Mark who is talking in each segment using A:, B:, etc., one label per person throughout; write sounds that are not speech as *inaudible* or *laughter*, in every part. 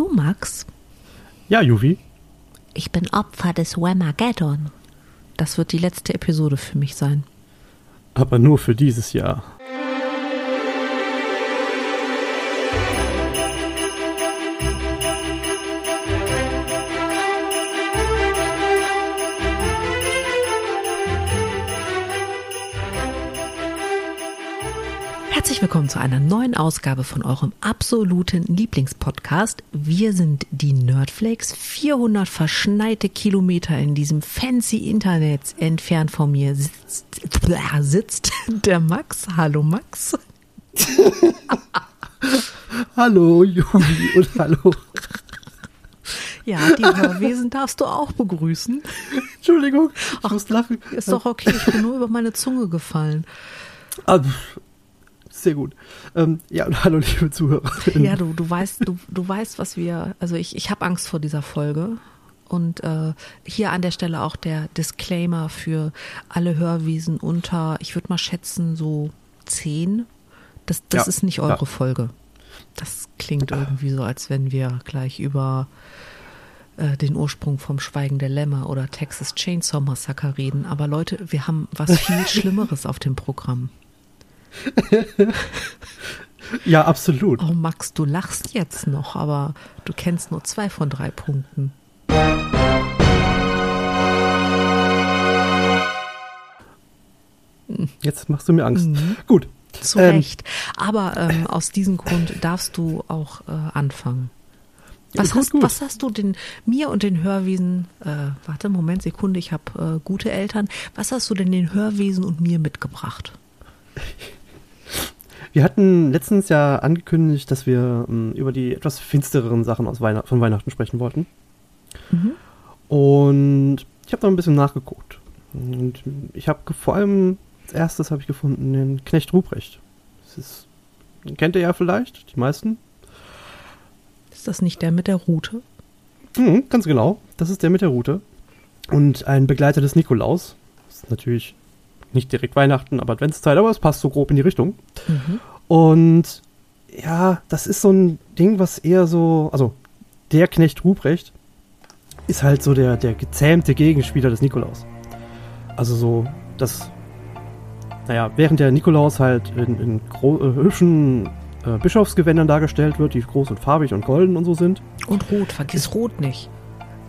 A: Du, Max?
B: Ja, Juvi.
A: Ich bin Opfer des Wemageddon. Das wird die letzte Episode für mich sein.
B: Aber nur für dieses Jahr.
A: Herzlich willkommen zu einer neuen Ausgabe von eurem absoluten Lieblingspodcast. Wir sind die Nerdflakes, 400 verschneite Kilometer in diesem fancy Internet entfernt von mir sitzt, sitzt *laughs* der Max. Hallo Max. *laughs*
B: hallo Juli und hallo.
A: Ja, die Hörwesen darfst du auch begrüßen.
B: Entschuldigung, ich Ach, muss lachen.
A: Ist doch okay, ich bin nur über meine Zunge gefallen.
B: Sehr gut. Ähm, ja, *laughs* hallo liebe Zuhörer.
A: Ja, du, du weißt, du, du weißt, was wir, also ich, ich habe Angst vor dieser Folge. Und äh, hier an der Stelle auch der Disclaimer für alle Hörwiesen unter, ich würde mal schätzen, so zehn. Das, das ja, ist nicht eure ja. Folge. Das klingt irgendwie so, als wenn wir gleich über äh, den Ursprung vom Schweigen der Lämmer oder Texas Chainsaw Massacre reden. Aber Leute, wir haben was viel *laughs* Schlimmeres auf dem Programm
B: ja, absolut.
A: Oh, Max, du lachst jetzt noch, aber du kennst nur zwei von drei Punkten.
B: Jetzt machst du mir Angst.
A: Mhm.
B: Gut.
A: Zu ähm, Recht. Aber ähm, aus diesem Grund darfst du auch äh, anfangen. Was, gut, hast, gut. was hast du den mir und den Hörwesen, äh, warte, Moment, Sekunde, ich habe äh, gute Eltern. Was hast du denn den Hörwesen und mir mitgebracht?
B: Wir hatten letztens ja angekündigt, dass wir ähm, über die etwas finstereren Sachen aus Weihn von Weihnachten sprechen wollten. Mhm. Und ich habe da ein bisschen nachgeguckt. Und ich habe vor allem als erstes habe ich gefunden den Knecht Ruprecht. Das ist, kennt ihr ja vielleicht, die meisten.
A: Ist das nicht der mit der Rute?
B: Mhm, ganz genau. Das ist der mit der Rute. Und ein Begleiter des Nikolaus. Das ist natürlich nicht direkt Weihnachten, aber Adventszeit, aber es passt so grob in die Richtung. Mhm. Und ja, das ist so ein Ding, was eher so, also der Knecht Ruprecht ist halt so der, der gezähmte Gegenspieler des Nikolaus. Also so, das, naja, während der Nikolaus halt in, in äh, hübschen äh, Bischofsgewändern dargestellt wird, die groß und farbig und golden und so sind.
A: Und rot, vergiss rot nicht.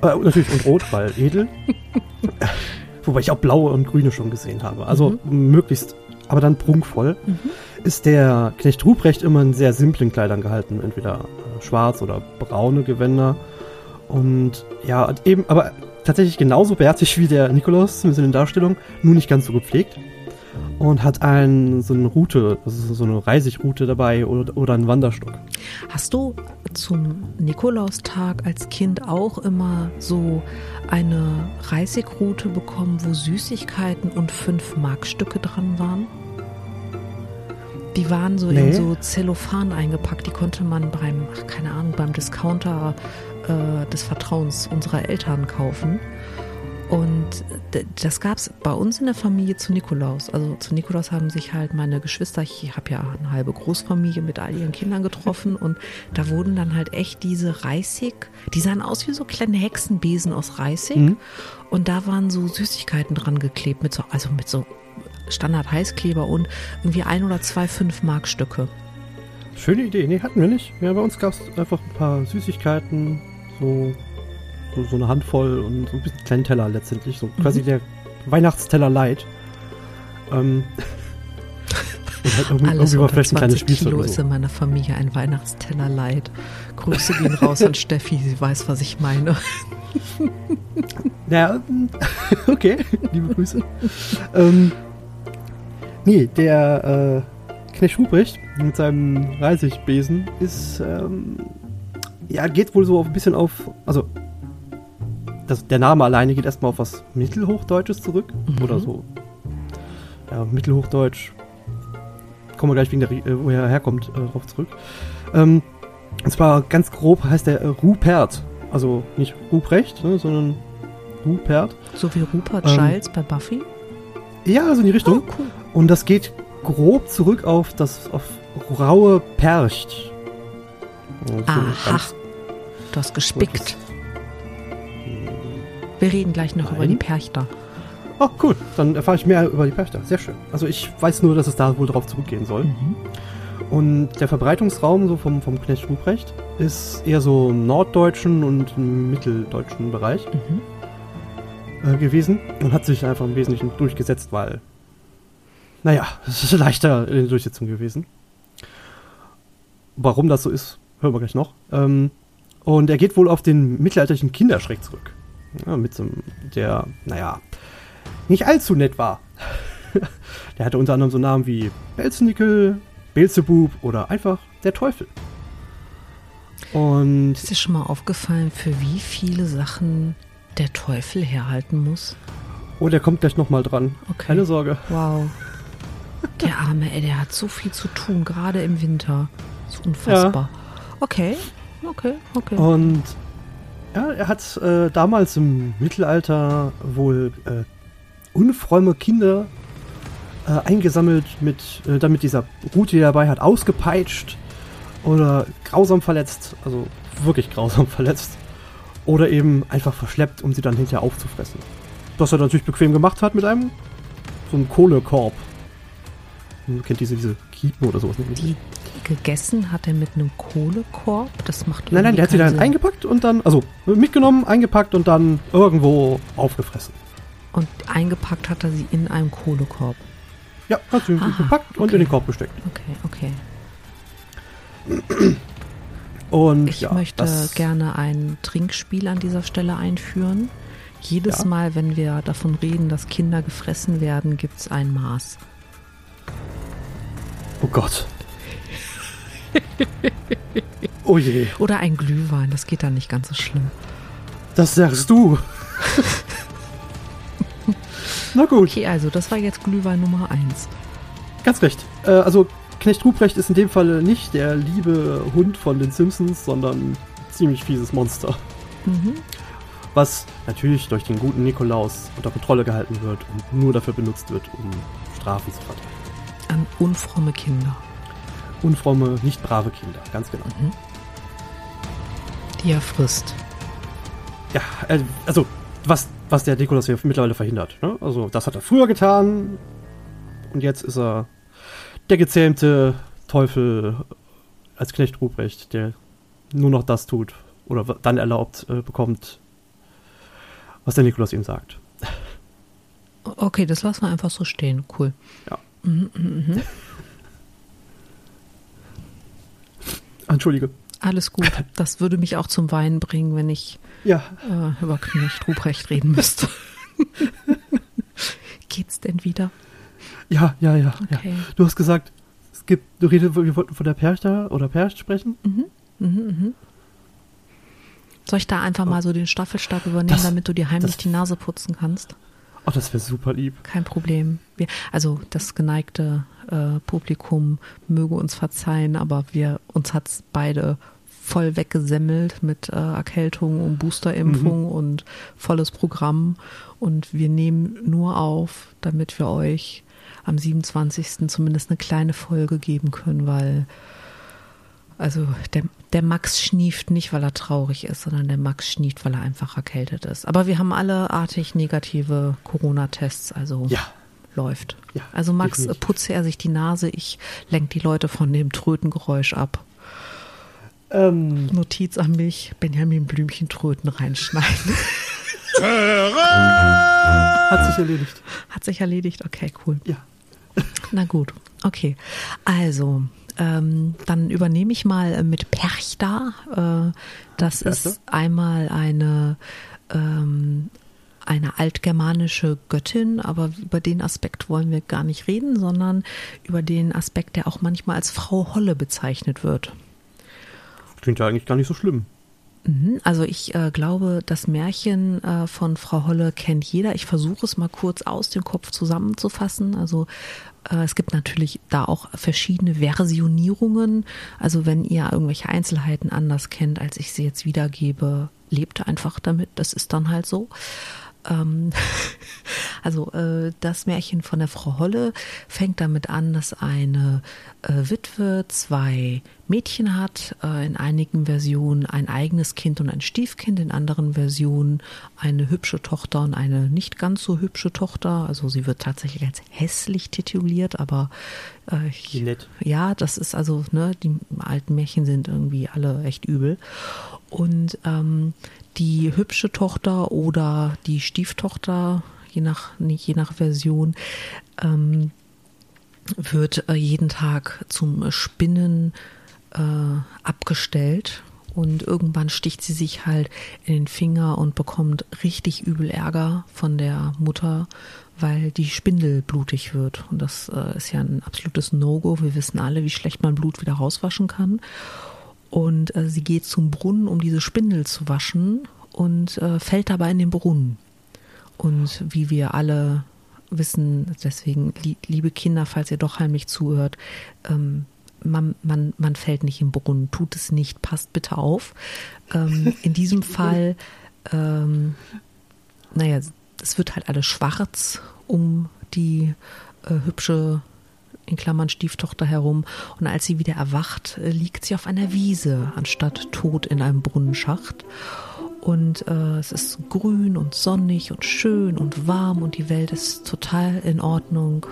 B: Äh, natürlich, und rot, weil edel. *laughs* wobei ich auch blaue und grüne schon gesehen habe. Also mhm. möglichst, aber dann prunkvoll, mhm. ist der Knecht Ruprecht immer in sehr simplen Kleidern gehalten. Entweder äh, schwarz oder braune Gewänder. Und ja, eben, aber tatsächlich genauso bärtig wie der Nikolaus, zumindest in den Darstellungen, nur nicht ganz so gepflegt und hat ein, so eine Route, also so eine Reisigroute dabei oder, oder einen Wanderstock.
A: Hast du zum Nikolaustag als Kind auch immer so eine Reisigroute bekommen, wo Süßigkeiten und fünf Markstücke dran waren? Die waren so nee. in so Zellophan eingepackt, die konnte man beim, ach, keine Ahnung, beim Discounter äh, des Vertrauens unserer Eltern kaufen. Und das gab es bei uns in der Familie zu Nikolaus. Also zu Nikolaus haben sich halt meine Geschwister, ich habe ja eine halbe Großfamilie mit all ihren Kindern getroffen und da wurden dann halt echt diese Reisig, die sahen aus wie so kleine Hexenbesen aus Reisig mhm. und da waren so Süßigkeiten dran geklebt, mit so, also mit so Standard Heißkleber und irgendwie ein oder zwei fünf Mark Stücke.
B: Schöne Idee. Nee, hatten wir nicht. Ja, bei uns gab es einfach ein paar Süßigkeiten, so so, so eine Handvoll und so ein bisschen kleinen Teller letztendlich. So mhm. quasi der Weihnachtsteller Light. Ähm, *laughs*
A: und halt irgendwie, Alles irgendwie vielleicht ein kleines Spielzeug. Kilo so. ist in meiner Familie ein Weihnachtsteller Light. Grüße gehen raus an *laughs* Steffi, sie weiß, was ich meine.
B: Ja, *laughs* okay, liebe Grüße. ähm, nee, der äh, Knecht Ruprecht mit seinem Reisigbesen ist, ähm, ja, geht wohl so ein bisschen auf, also das, der Name alleine geht erstmal auf was Mittelhochdeutsches zurück. Mhm. Oder so. Ja, Mittelhochdeutsch. Kommen wir gleich wegen der, äh, wo er herkommt, äh, drauf zurück. Ähm, und zwar ganz grob heißt der äh, Rupert. Also nicht Ruprecht, ne, sondern Rupert.
A: So wie Rupert ähm, Giles bei Buffy?
B: Ja, also in die Richtung. Oh, cool. Und das geht grob zurück auf das auf raue Percht.
A: Also Aha. Hast gespickt. Wir reden gleich noch
B: Nein.
A: über die Perchter.
B: Oh, cool. Dann erfahre ich mehr über die Pächter. Sehr schön. Also ich weiß nur, dass es da wohl drauf zurückgehen soll.
A: Mhm.
B: Und der Verbreitungsraum so vom, vom Knecht Ruprecht ist eher so im norddeutschen und im mitteldeutschen Bereich
A: Mhm.
B: äh, gewesen und hat sich einfach im Wesentlichen durchgesetzt, weil, naja, *laughs* es ist leichter in der Durchsetzung gewesen. Warum das so ist, hören wir gleich noch. Ähm, und er geht wohl auf den mittelalterlichen Kinderschreck zurück. Ja, mit so einem, der, naja, nicht allzu nett war. *laughs* der hatte unter anderem so Namen wie Belzenickel, Beelzebub oder einfach der Teufel. Und
A: Ist dir schon mal aufgefallen, für wie viele Sachen der Teufel herhalten muss?
B: oh, der kommt gleich nochmal dran.
A: Okay.
B: Keine Sorge.
A: Wow. Der Arme, ey, der hat so viel zu tun, gerade im Winter. Das ist unfassbar. Okay, okay, okay.
B: Und ja, er hat äh, damals im Mittelalter wohl äh, unfromme Kinder äh, eingesammelt, mit, äh, damit dieser Rute, die er dabei hat, ausgepeitscht oder grausam verletzt, also wirklich grausam *laughs* verletzt, oder eben einfach verschleppt, um sie dann hinterher aufzufressen. Was er natürlich bequem gemacht hat mit einem so einem Kohlekorb. Man kennt diese, diese Kiepen oder sowas. nicht?
A: Gegessen hat er mit einem Kohlekorb. Das macht
B: Nein, nein, der hat sie dann
A: Sinn.
B: eingepackt und dann, also mitgenommen, eingepackt und dann irgendwo aufgefressen.
A: Und eingepackt hat er sie in einem Kohlekorb.
B: Ja, hat sie
A: Ah,
B: gepackt und
A: okay.
B: in den Korb gesteckt.
A: Okay, okay.
B: Und
A: Ich
B: ja,
A: möchte gerne ein Trinkspiel an dieser Stelle einführen. Jedes
B: Ja.
A: Mal, wenn wir davon reden, dass Kinder gefressen werden, gibt es ein Maß.
B: Oh Gott. *laughs* oh je,
A: Oder ein Glühwein, das geht dann nicht ganz so schlimm.
B: das sagst du. *laughs* Na gut,
A: Okay, also das war jetzt Glühwein Nummer 1.
B: ganz recht. Äh, also Knecht Ruprecht ist in dem Fall nicht der liebe Hund von den Simpsons, sondern ein ziemlich fieses Monster.
A: Mhm.
B: Was natürlich durch den guten Nikolaus unter Kontrolle gehalten wird und nur dafür benutzt wird, um Strafen zu verteilen.
A: An unfromme Kinder,
B: Unfromme, nicht brave Kinder, ganz genau.
A: die er frisst.
B: Ja, äh, also was, was der Nikolaus hier mittlerweile verhindert. Ne? Also das hat er früher getan und jetzt ist er der gezähmte Teufel als Knecht Ruprecht, der nur noch das tut oder dann erlaubt äh, bekommt, was der Nikolaus ihm sagt.
A: Okay, das lassen wir einfach so stehen. Cool.
B: Ja.
A: Mhm, mhm, mhm. *laughs*
B: Entschuldige.
A: Alles gut. Das würde mich auch zum Weinen bringen, wenn ich
B: Ja,
A: äh, über Knecht Ruprecht reden müsste. *laughs* Geht's denn wieder?
B: ja, ja, ja,
A: Okay.
B: ja. Du hast gesagt, es gibt, du redest, wir wollten von der Perchter oder Percht sprechen?
A: Mhm, mhm. Soll ich da einfach mal so den Staffelstab übernehmen,
B: Das-
A: damit du dir heimlich
B: das-
A: die Nase putzen kannst?
B: Oh, das wäre super lieb.
A: Kein Problem. Wir, also das geneigte äh, Publikum möge uns verzeihen, aber wir uns hat's beide voll weggesemmelt mit äh, Erkältung und Boosterimpfung und volles Programm. Und wir nehmen nur auf, damit wir euch am 27. zumindest eine kleine Folge geben können, weil also der, der Max schnieft nicht, weil er traurig ist, sondern der Max schnieft, weil er einfach erkältet ist. Aber wir haben alle artig negative Corona-Tests, also
B: Ja,
A: läuft.
B: Ja,
A: also Max
B: definitiv.
A: putze er sich die Nase, ich lenke die Leute von dem Trötengeräusch ab.
B: ähm,
A: Notiz an mich, Benjamin Blümchen Tröten reinschneiden. *laughs*
B: hat sich erledigt.
A: Hat sich erledigt, okay, cool.
B: Ja.
A: Na gut, okay. Also, ähm, dann übernehme ich mal äh, mit Perchta. Äh, das
B: Perchta?
A: ist einmal eine, ähm, eine altgermanische Göttin, aber über den Aspekt wollen wir gar nicht reden, sondern über den Aspekt, der auch manchmal als Frau Holle bezeichnet wird.
B: Klingt ja eigentlich gar nicht so schlimm.
A: Mhm, Also ich äh, glaube, das Märchen äh, von Frau Holle kennt jeder. Ich versuche es mal kurz aus dem Kopf zusammenzufassen. Also es gibt natürlich da auch verschiedene Versionierungen. Also wenn ihr irgendwelche Einzelheiten anders kennt, als ich sie jetzt wiedergebe, lebt einfach damit. Das ist dann halt so. *laughs* also äh, das Märchen von der Frau Holle fängt damit an, dass eine äh, Witwe zwei Mädchen hat, äh, in einigen Versionen ein eigenes Kind und ein Stiefkind, in anderen Versionen eine hübsche Tochter und eine nicht ganz so hübsche Tochter. Also sie wird tatsächlich als hässlich tituliert, aber äh, ich, ja, das ist also, ne, die alten Märchen sind irgendwie alle echt übel. Und ähm, die hübsche Tochter oder die Stieftochter, je nach, je nach Version, ähm, wird äh, jeden Tag zum Spinnen äh, abgestellt und irgendwann sticht sie sich halt in den Finger und bekommt richtig übel Ärger von der Mutter, weil die Spindel blutig wird. Und das äh, ist ja ein absolutes No-Go. Wir wissen alle, wie schlecht man Blut wieder rauswaschen kann. Und äh, sie geht zum Brunnen, um diese Spindel zu waschen und äh, fällt dabei in den Brunnen. Und wie wir alle wissen, deswegen, liebe Kinder, falls ihr doch heimlich zuhört, ähm, man, man, man fällt nicht im Brunnen, tut es nicht, passt bitte auf. Ähm, in diesem *laughs* Fall, ähm, naja, es wird halt alles schwarz um die äh, hübsche in Klammern Stieftochter herum und als sie wieder erwacht, äh, liegt sie auf einer Wiese anstatt tot in einem Brunnenschacht. Und äh, es ist grün und sonnig und schön und warm und die Welt ist total in Ordnung.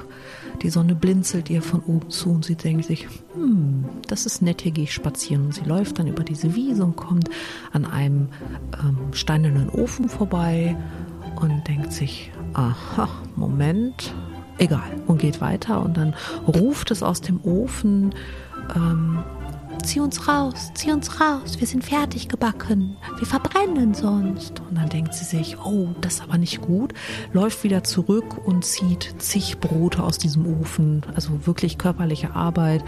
A: Die Sonne blinzelt ihr von oben zu und sie denkt sich, hm, das ist nett, hier gehe ich spazieren. Und sie läuft dann über diese Wiese und kommt an einem ähm, steinernen Ofen vorbei und denkt sich, aha, Moment, egal, und geht weiter und dann ruft es aus dem Ofen, ähm, zieh uns raus, zieh uns raus, wir sind fertig gebacken, wir verbrennen sonst. Und dann denkt sie sich, oh, das ist aber nicht gut, läuft wieder zurück und zieht zig Brote aus diesem Ofen, also wirklich körperliche Arbeit.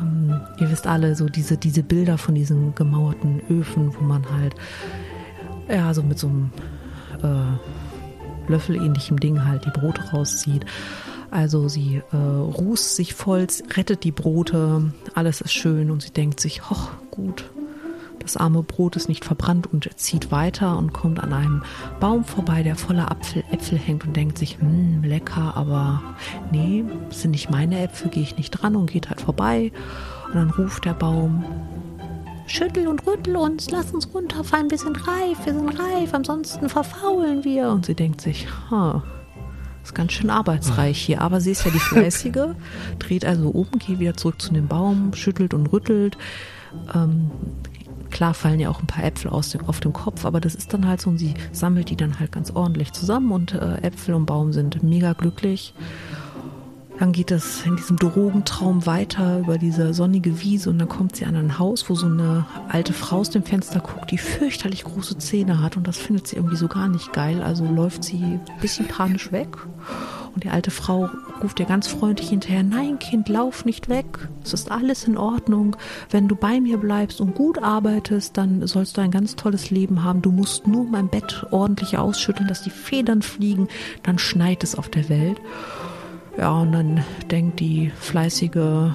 A: Ähm, ihr wisst alle, so diese, diese Bilder von diesen gemauerten Öfen, wo man halt, ja, so mit so einem äh, löffelähnlichem Ding halt die Brote rauszieht. Also sie äh, rußt sich voll, rettet die Brote, alles ist schön und sie denkt sich, hoch, gut, das arme Brot ist nicht verbrannt und zieht weiter und kommt an einem Baum vorbei, der voller Apfel, Äpfel hängt und denkt sich, hm, lecker, aber nee, sind nicht meine Äpfel, gehe ich nicht dran und geht halt vorbei. Und dann ruft der Baum, schüttel und rüttel uns, lass uns runterfallen, wir sind reif, wir sind reif, ansonsten verfaulen wir. Und sie denkt sich, ha, ist ganz schön arbeitsreich hier. Aber sie ist ja die *laughs* Fleißige, dreht also um, geht wieder zurück zu dem Baum, schüttelt und rüttelt. Ähm, klar fallen ja auch ein paar Äpfel aus dem, auf dem Kopf, aber das ist dann halt so und sie sammelt die dann halt ganz ordentlich zusammen und äh, Äpfel und Baum sind mega glücklich. Dann geht es in diesem Drogentraum weiter über diese sonnige Wiese und dann kommt sie an ein Haus, wo so eine alte Frau aus dem Fenster guckt, die fürchterlich große Zähne hat und das findet sie irgendwie so gar nicht geil. Also läuft sie ein bisschen panisch weg und die alte Frau ruft ihr ganz freundlich hinterher, nein Kind, lauf nicht weg, es ist alles in Ordnung. Wenn du bei mir bleibst und gut arbeitest, dann sollst du ein ganz tolles Leben haben. Du musst nur mein Bett ordentlich ausschütteln, dass die Federn fliegen, dann schneit es auf der Welt. Ja, und dann denkt die fleißige,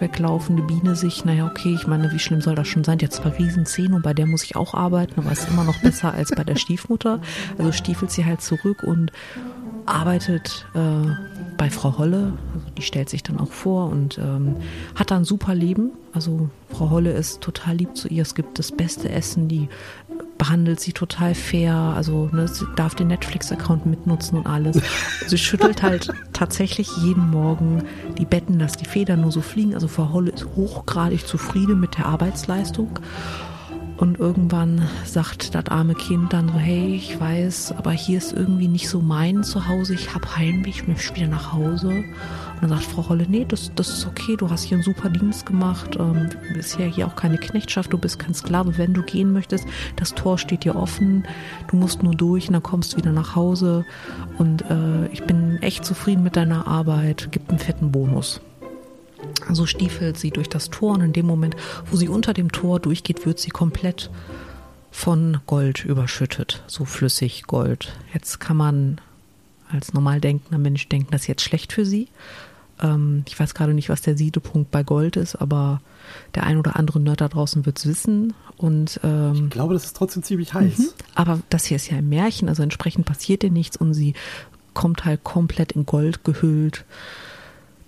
A: weglaufende Biene sich, naja, okay, ich meine, wie schlimm soll das schon sein? Die hat zwar Riesenzähne und bei der muss ich auch arbeiten, aber ist immer noch besser als bei der Stiefmutter. Also stiefelt sie halt zurück und arbeitet äh, bei Frau Holle. Also die stellt sich dann auch vor und ähm, hat dann ein super Leben. Also Frau Holle ist total lieb zu ihr. Es gibt das beste Essen, die behandelt sie total fair. Also ne, sie darf den Netflix-Account mitnutzen und alles. Sie schüttelt halt *laughs* tatsächlich jeden Morgen die Betten, dass die Federn nur so fliegen. Also Frau Holle ist hochgradig zufrieden mit der Arbeitsleistung. Und irgendwann sagt das arme Kind dann so, hey, ich weiß, aber hier ist irgendwie nicht so mein Zuhause. Ich habe Heimweh, ich möchte wieder nach Hause. Und dann sagt Frau Rolle, nee, das, das ist okay, du hast hier einen super Dienst gemacht. Ähm, ja hier auch keine Knechtschaft, du bist kein Sklave. Wenn du gehen möchtest, das Tor steht dir offen. Du musst nur durch und dann kommst du wieder nach Hause. Und äh, ich bin echt zufrieden mit deiner Arbeit. Gibt einen fetten Bonus. So stiefelt sie durch das Tor und in dem Moment, wo sie unter dem Tor durchgeht, wird sie komplett von Gold überschüttet, so flüssig Gold. Jetzt kann man als normal denkender Mensch denken, das ist jetzt schlecht für sie. ähm, ich weiß gerade nicht, was der Siedepunkt bei Gold ist, aber der ein oder andere Nerd da draußen wird es wissen. Und, ähm,
B: ich glaube, das ist trotzdem ziemlich heiß. Mhm.
A: Aber das hier ist ja ein Märchen, also entsprechend passiert ihr nichts und sie kommt halt komplett in Gold gehüllt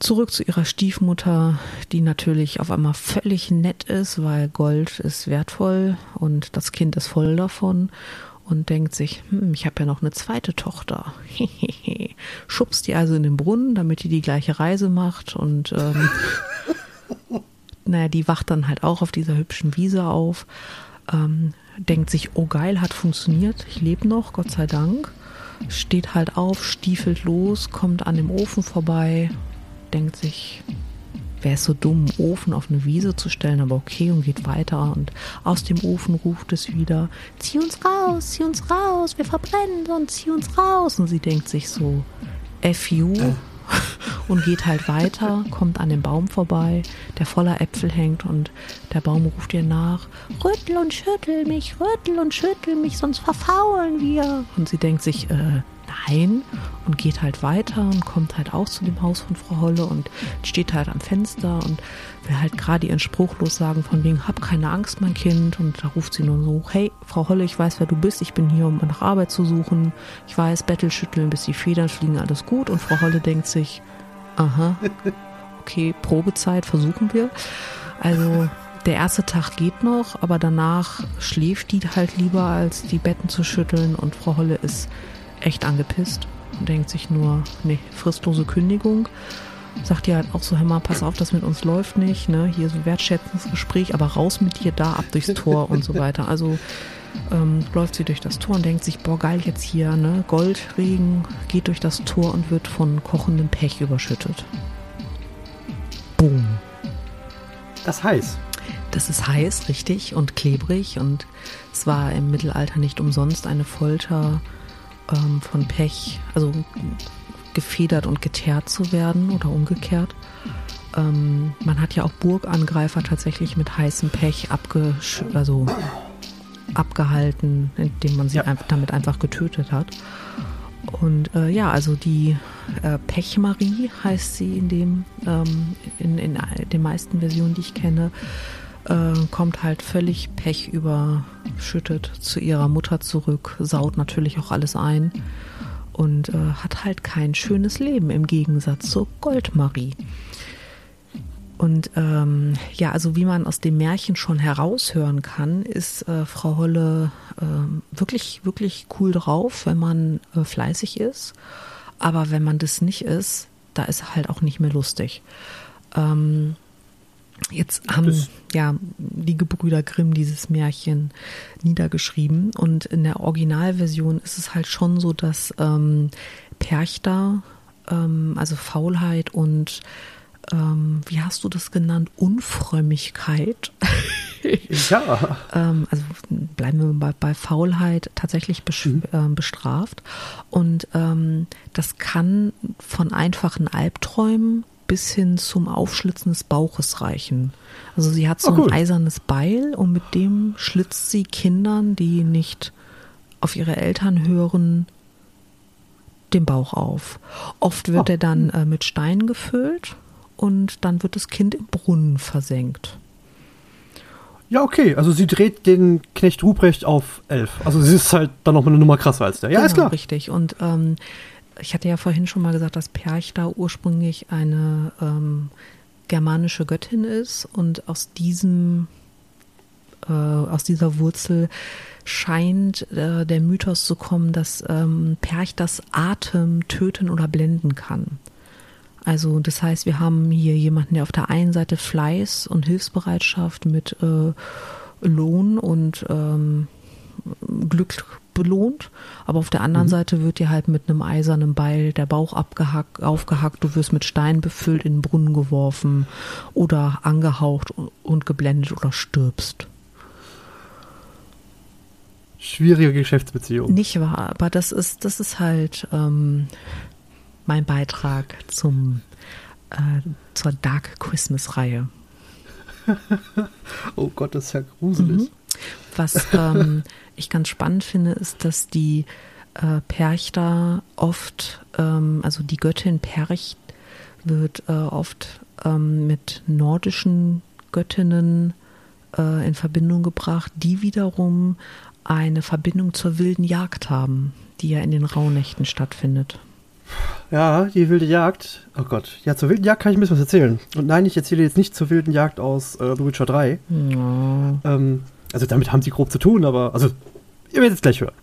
A: zurück zu ihrer Stiefmutter, die natürlich auf einmal völlig nett ist, weil Gold ist wertvoll und das Kind ist voll davon und denkt sich, hm, ich habe ja noch eine zweite Tochter. *laughs* Schubst die also in den Brunnen, damit die die gleiche Reise macht und ähm, *laughs* naja, die wacht dann halt auch auf dieser hübschen Wiese auf, ähm, denkt sich, oh geil, hat funktioniert, ich lebe noch, Gott sei Dank. Steht halt auf, stiefelt los, kommt an dem Ofen vorbei, denkt sich, wäre es so dumm, einen Ofen auf eine Wiese zu stellen, aber okay und geht weiter und aus dem Ofen ruft es wieder, zieh uns raus, zieh uns raus, wir verbrennen sonst, zieh uns raus. Und sie denkt sich so, FU äh. *laughs* und geht halt weiter, kommt an dem Baum vorbei, der voller Äpfel hängt und der Baum ruft ihr nach, rüttel und schüttel mich, rüttel und schüttel mich, sonst verfaulen wir. Und sie denkt sich, äh, nein und geht halt weiter und kommt halt auch zu dem Haus von Frau Holle und steht halt am Fenster und will halt gerade ihren Spruch lossagen von wegen, hab keine Angst, mein Kind. Und da ruft sie nur so, hey, Frau Holle, ich weiß, wer du bist, ich bin hier, um nach Arbeit zu suchen. Ich weiß, Bettel schütteln, bis die Federn fliegen, alles gut. Und Frau Holle denkt sich, aha, okay, Probezeit, versuchen wir. Also der erste Tag geht noch, aber danach schläft die halt lieber, als die Betten zu schütteln. Und Frau Holle ist echt angepisst und denkt sich nur, nee, fristlose Kündigung. Sagt ihr halt auch so, hör mal, pass auf, das mit uns läuft nicht, ne? Hier so wertschätzendes Gespräch, aber raus mit dir da ab durchs Tor und so weiter. Also ähm, läuft sie durch das Tor und denkt sich, boah, geil jetzt hier, ne? Goldregen geht durch das Tor und wird von kochendem Pech überschüttet. Boom.
B: Das ist heiß.
A: Das ist heiß, richtig, und klebrig und es war im Mittelalter nicht umsonst eine Folter ähm, von Pech, also gefedert und geteert zu werden oder umgekehrt. Ähm, man hat ja auch Burgangreifer tatsächlich mit heißem Pech abgesch also abgehalten, indem man sie ja. einfach, damit einfach getötet hat. Und äh, ja, also die äh, Pechmarie heißt sie in dem ähm, in, in den meisten Versionen, die ich kenne äh, kommt halt völlig Pech überschüttet zu ihrer Mutter zurück, saut natürlich auch alles ein und äh, hat halt kein schönes Leben im Gegensatz zur Goldmarie. Und ähm, ja, also wie man aus dem Märchen schon heraushören kann, ist äh, Frau Holle äh, wirklich, wirklich cool drauf, wenn man äh, fleißig ist. Aber wenn man das nicht ist, da ist halt auch nicht mehr lustig. Ähm, Jetzt haben das ja die Gebrüder Grimm dieses Märchen niedergeschrieben und in der Originalversion ist es halt schon so, dass ähm, Perchta, ähm, also Faulheit und ähm, wie hast du das genannt? Unfrömmigkeit. *laughs*
B: ja.
A: ähm, also bleiben wir bei, bei Faulheit tatsächlich mhm. äh, bestraft. Und ähm, das kann von einfachen Albträumen bis hin zum Aufschlitzen des Bauches reichen. Also sie hat so oh, cool. ein eisernes Beil und mit dem schlitzt sie Kindern, die nicht auf ihre Eltern hören, den Bauch auf. Oft wird oh. er dann äh, mit Steinen gefüllt und dann wird das Kind im Brunnen versenkt.
B: Ja, okay. Also sie dreht den Knecht Ruprecht auf elf. Also sie ist halt dann noch eine Nummer krasser als der. Ja, genau, ist klar.
A: Richtig. Und ähm, ich hatte ja vorhin schon mal gesagt, dass Perchta ursprünglich eine ähm, germanische Göttin ist und aus diesem äh, aus dieser Wurzel scheint äh, der Mythos zu kommen, dass ähm, Perchtas Atem töten oder blenden kann. Also das heißt, wir haben hier jemanden, der auf der einen Seite Fleiß und Hilfsbereitschaft mit äh, Lohn und ähm, Glück belohnt, aber auf der anderen mhm. Seite wird dir halt mit einem eisernen Beil der Bauch abgehackt, aufgehackt, du wirst mit Stein befüllt, in den Brunnen geworfen oder angehaucht und geblendet oder stirbst.
B: Schwierige Geschäftsbeziehung.
A: Nicht wahr, aber das ist, das ist halt ähm, mein Beitrag zum äh, zur Dark Christmas Reihe. *laughs*
B: oh Gott, das ist ja gruselig. Mhm.
A: Was *laughs* ähm, ich ganz spannend finde, ist, dass die äh, Perchta oft, ähm, also die Göttin Percht, wird äh, oft ähm, mit nordischen Göttinnen äh, in Verbindung gebracht, die wiederum eine Verbindung zur wilden Jagd haben, die ja in den Rauhnächten stattfindet.
B: Ja, die wilde Jagd. Oh Gott. Ja, zur wilden Jagd kann ich ein bisschen was erzählen. Und nein, ich erzähle jetzt nicht zur wilden Jagd aus äh, The Witcher 3.
A: Ja.
B: Ähm, also damit haben sie grob zu tun, aber also ihr werdet es gleich hören.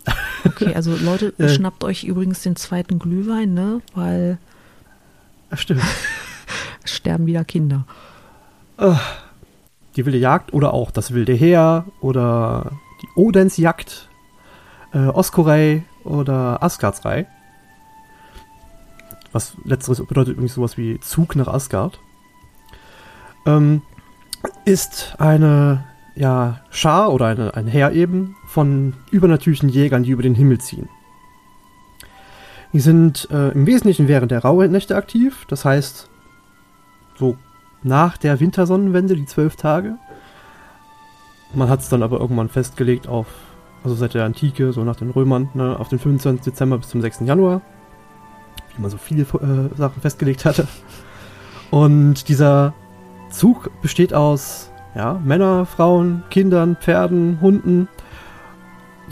A: Okay, also Leute, *laughs*
B: Äh.
A: schnappt euch übrigens den zweiten Glühwein, ne? Weil
B: Ach, stimmt. *laughs*
A: es sterben wieder Kinder.
B: Die wilde Jagd oder auch das wilde Heer oder die Odensjagd, äh, Oskorei oder Asgardsrei. Was letzteres bedeutet übrigens sowas wie Zug nach Asgard. Ähm, ist eine ja, Schar oder eine, ein Heer eben von übernatürlichen Jägern, die über den Himmel ziehen. Die sind äh, im Wesentlichen während der Rauhnächte aktiv, das heißt so nach der Wintersonnenwende, die zwölf Tage. Man hat es dann aber irgendwann festgelegt auf, also seit der Antike, so nach den Römern, ne, auf den 25. Dezember bis zum 6. Januar. Wie man so viele äh, Sachen festgelegt hatte. Und dieser Zug besteht aus ja, Männer, Frauen, Kindern, Pferden, Hunden,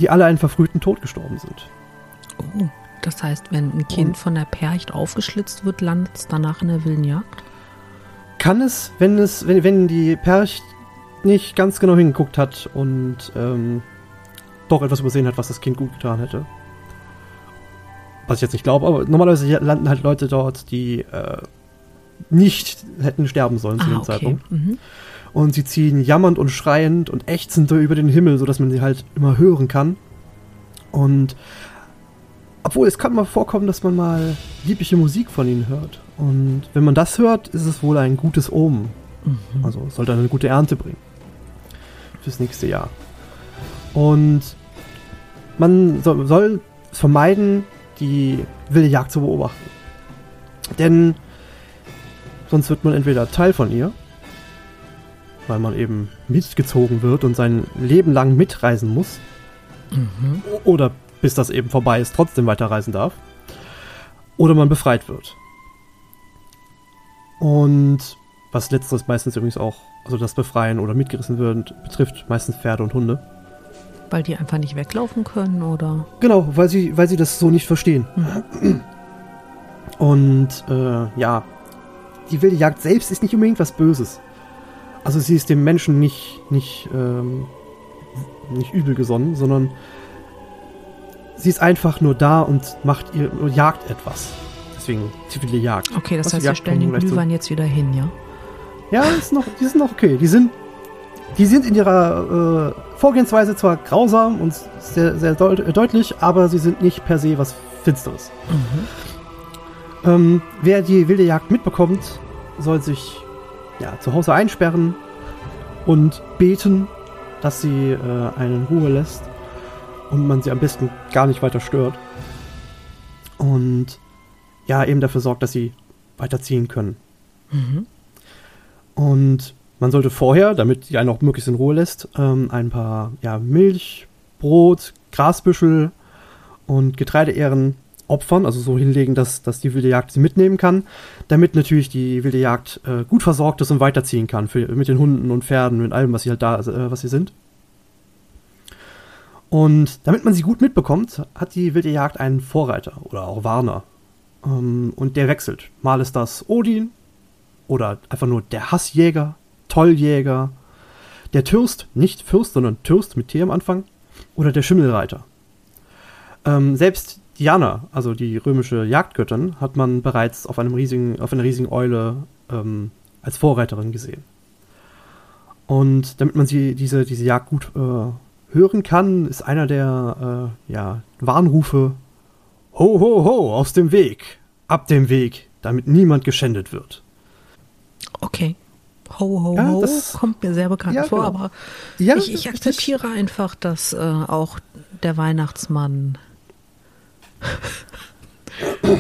B: die alle einen verfrühten Tod gestorben sind.
A: Oh, das heißt, wenn ein Kind
B: Und-
A: von der Percht aufgeschlitzt wird, landet es danach in der wilden Jagd?
B: Kann es, wenn es, wenn, wenn die Percht nicht ganz genau hingeguckt hat und ähm, doch etwas übersehen hat, was das Kind gut getan hätte. Was ich jetzt nicht glaube, aber normalerweise landen halt Leute dort, die äh, nicht hätten sterben sollen zu
A: Ah,
B: dem
A: okay.
B: Zeitpunkt.
A: Mhm.
B: Und sie ziehen jammernd und schreiend und ächzend über den Himmel, sodass man sie halt immer hören kann. Und obwohl es kann mal vorkommen, dass man mal liebliche Musik von ihnen hört. Und wenn man das hört, ist es wohl ein gutes Omen.
A: Mhm.
B: Also es sollte eine gute Ernte bringen. Fürs nächste Jahr. Und man soll, soll vermeiden, die wilde Jagd zu beobachten. Denn sonst wird man entweder Teil von ihr, weil man eben mitgezogen wird und sein Leben lang mitreisen muss,
A: Mhm.
B: oder bis das eben vorbei ist, trotzdem weiterreisen darf, oder man befreit wird. Und was letzteres meistens übrigens auch, also das Befreien oder mitgerissen werden, betrifft meistens Pferde und Hunde.
A: Weil die einfach nicht weglaufen können, oder?
B: Genau, weil sie, weil sie das so nicht verstehen. Und äh, ja, die wilde Jagd selbst ist nicht unbedingt was Böses. Also sie ist dem Menschen nicht, nicht, ähm, nicht übel gesonnen, sondern sie ist einfach nur da und macht ihr jagt etwas. Deswegen die wilde Jagd.
A: Okay, das
B: Was
A: heißt, wir stellen den. Glühwein jetzt wieder hin, ja?
B: Ja, ist noch, die sind noch okay. Die sind, die sind in ihrer äh, Vorgehensweise zwar grausam und sehr, sehr deut äh, deutlich, aber sie sind nicht per se was Finsteres.
A: Mhm.
B: Ähm, wer die wilde Jagd mitbekommt, soll sich ja, zu Hause einsperren und beten, dass sie äh, einen in Ruhe lässt und man sie am besten gar nicht weiter stört. Und ja, eben dafür sorgt, dass sie weiterziehen können.
A: Mhm.
B: Und man sollte vorher, damit die einen auch möglichst in Ruhe lässt, ähm, ein paar ja, Milch, Brot, Grasbüschel und Getreideähren opfern, also so hinlegen, dass, dass die wilde Jagd sie mitnehmen kann, damit natürlich die wilde Jagd äh, gut versorgt ist und weiterziehen kann für, mit den Hunden und Pferden, mit allem, was sie halt da, äh, was sie sind. Und damit man sie gut mitbekommt, hat die wilde Jagd einen Vorreiter oder auch Warner. Ähm, und der wechselt. Mal ist das Odin, oder einfach nur der Hassjäger, Tolljäger, der Türst, nicht Fürst, sondern Türst mit T am Anfang, oder der Schimmelreiter. Ähm, selbst Diana, also die römische Jagdgöttin, hat man bereits auf, einem riesigen, auf einer riesigen Eule ähm, als Vorreiterin gesehen. Und damit man sie, diese, diese Jagd gut äh, hören kann, ist einer der äh, ja, Warnrufe Ho, ho, ho, aus dem Weg, ab dem Weg, damit niemand geschändet wird.
A: Okay. Ho, ho,
B: Ja,
A: ho,
B: das-
A: kommt mir sehr bekannt
B: Ja,
A: vor,
B: genau.
A: aber
B: Ja,
A: ich, ich akzeptiere einfach, dass äh, auch der Weihnachtsmann *laughs*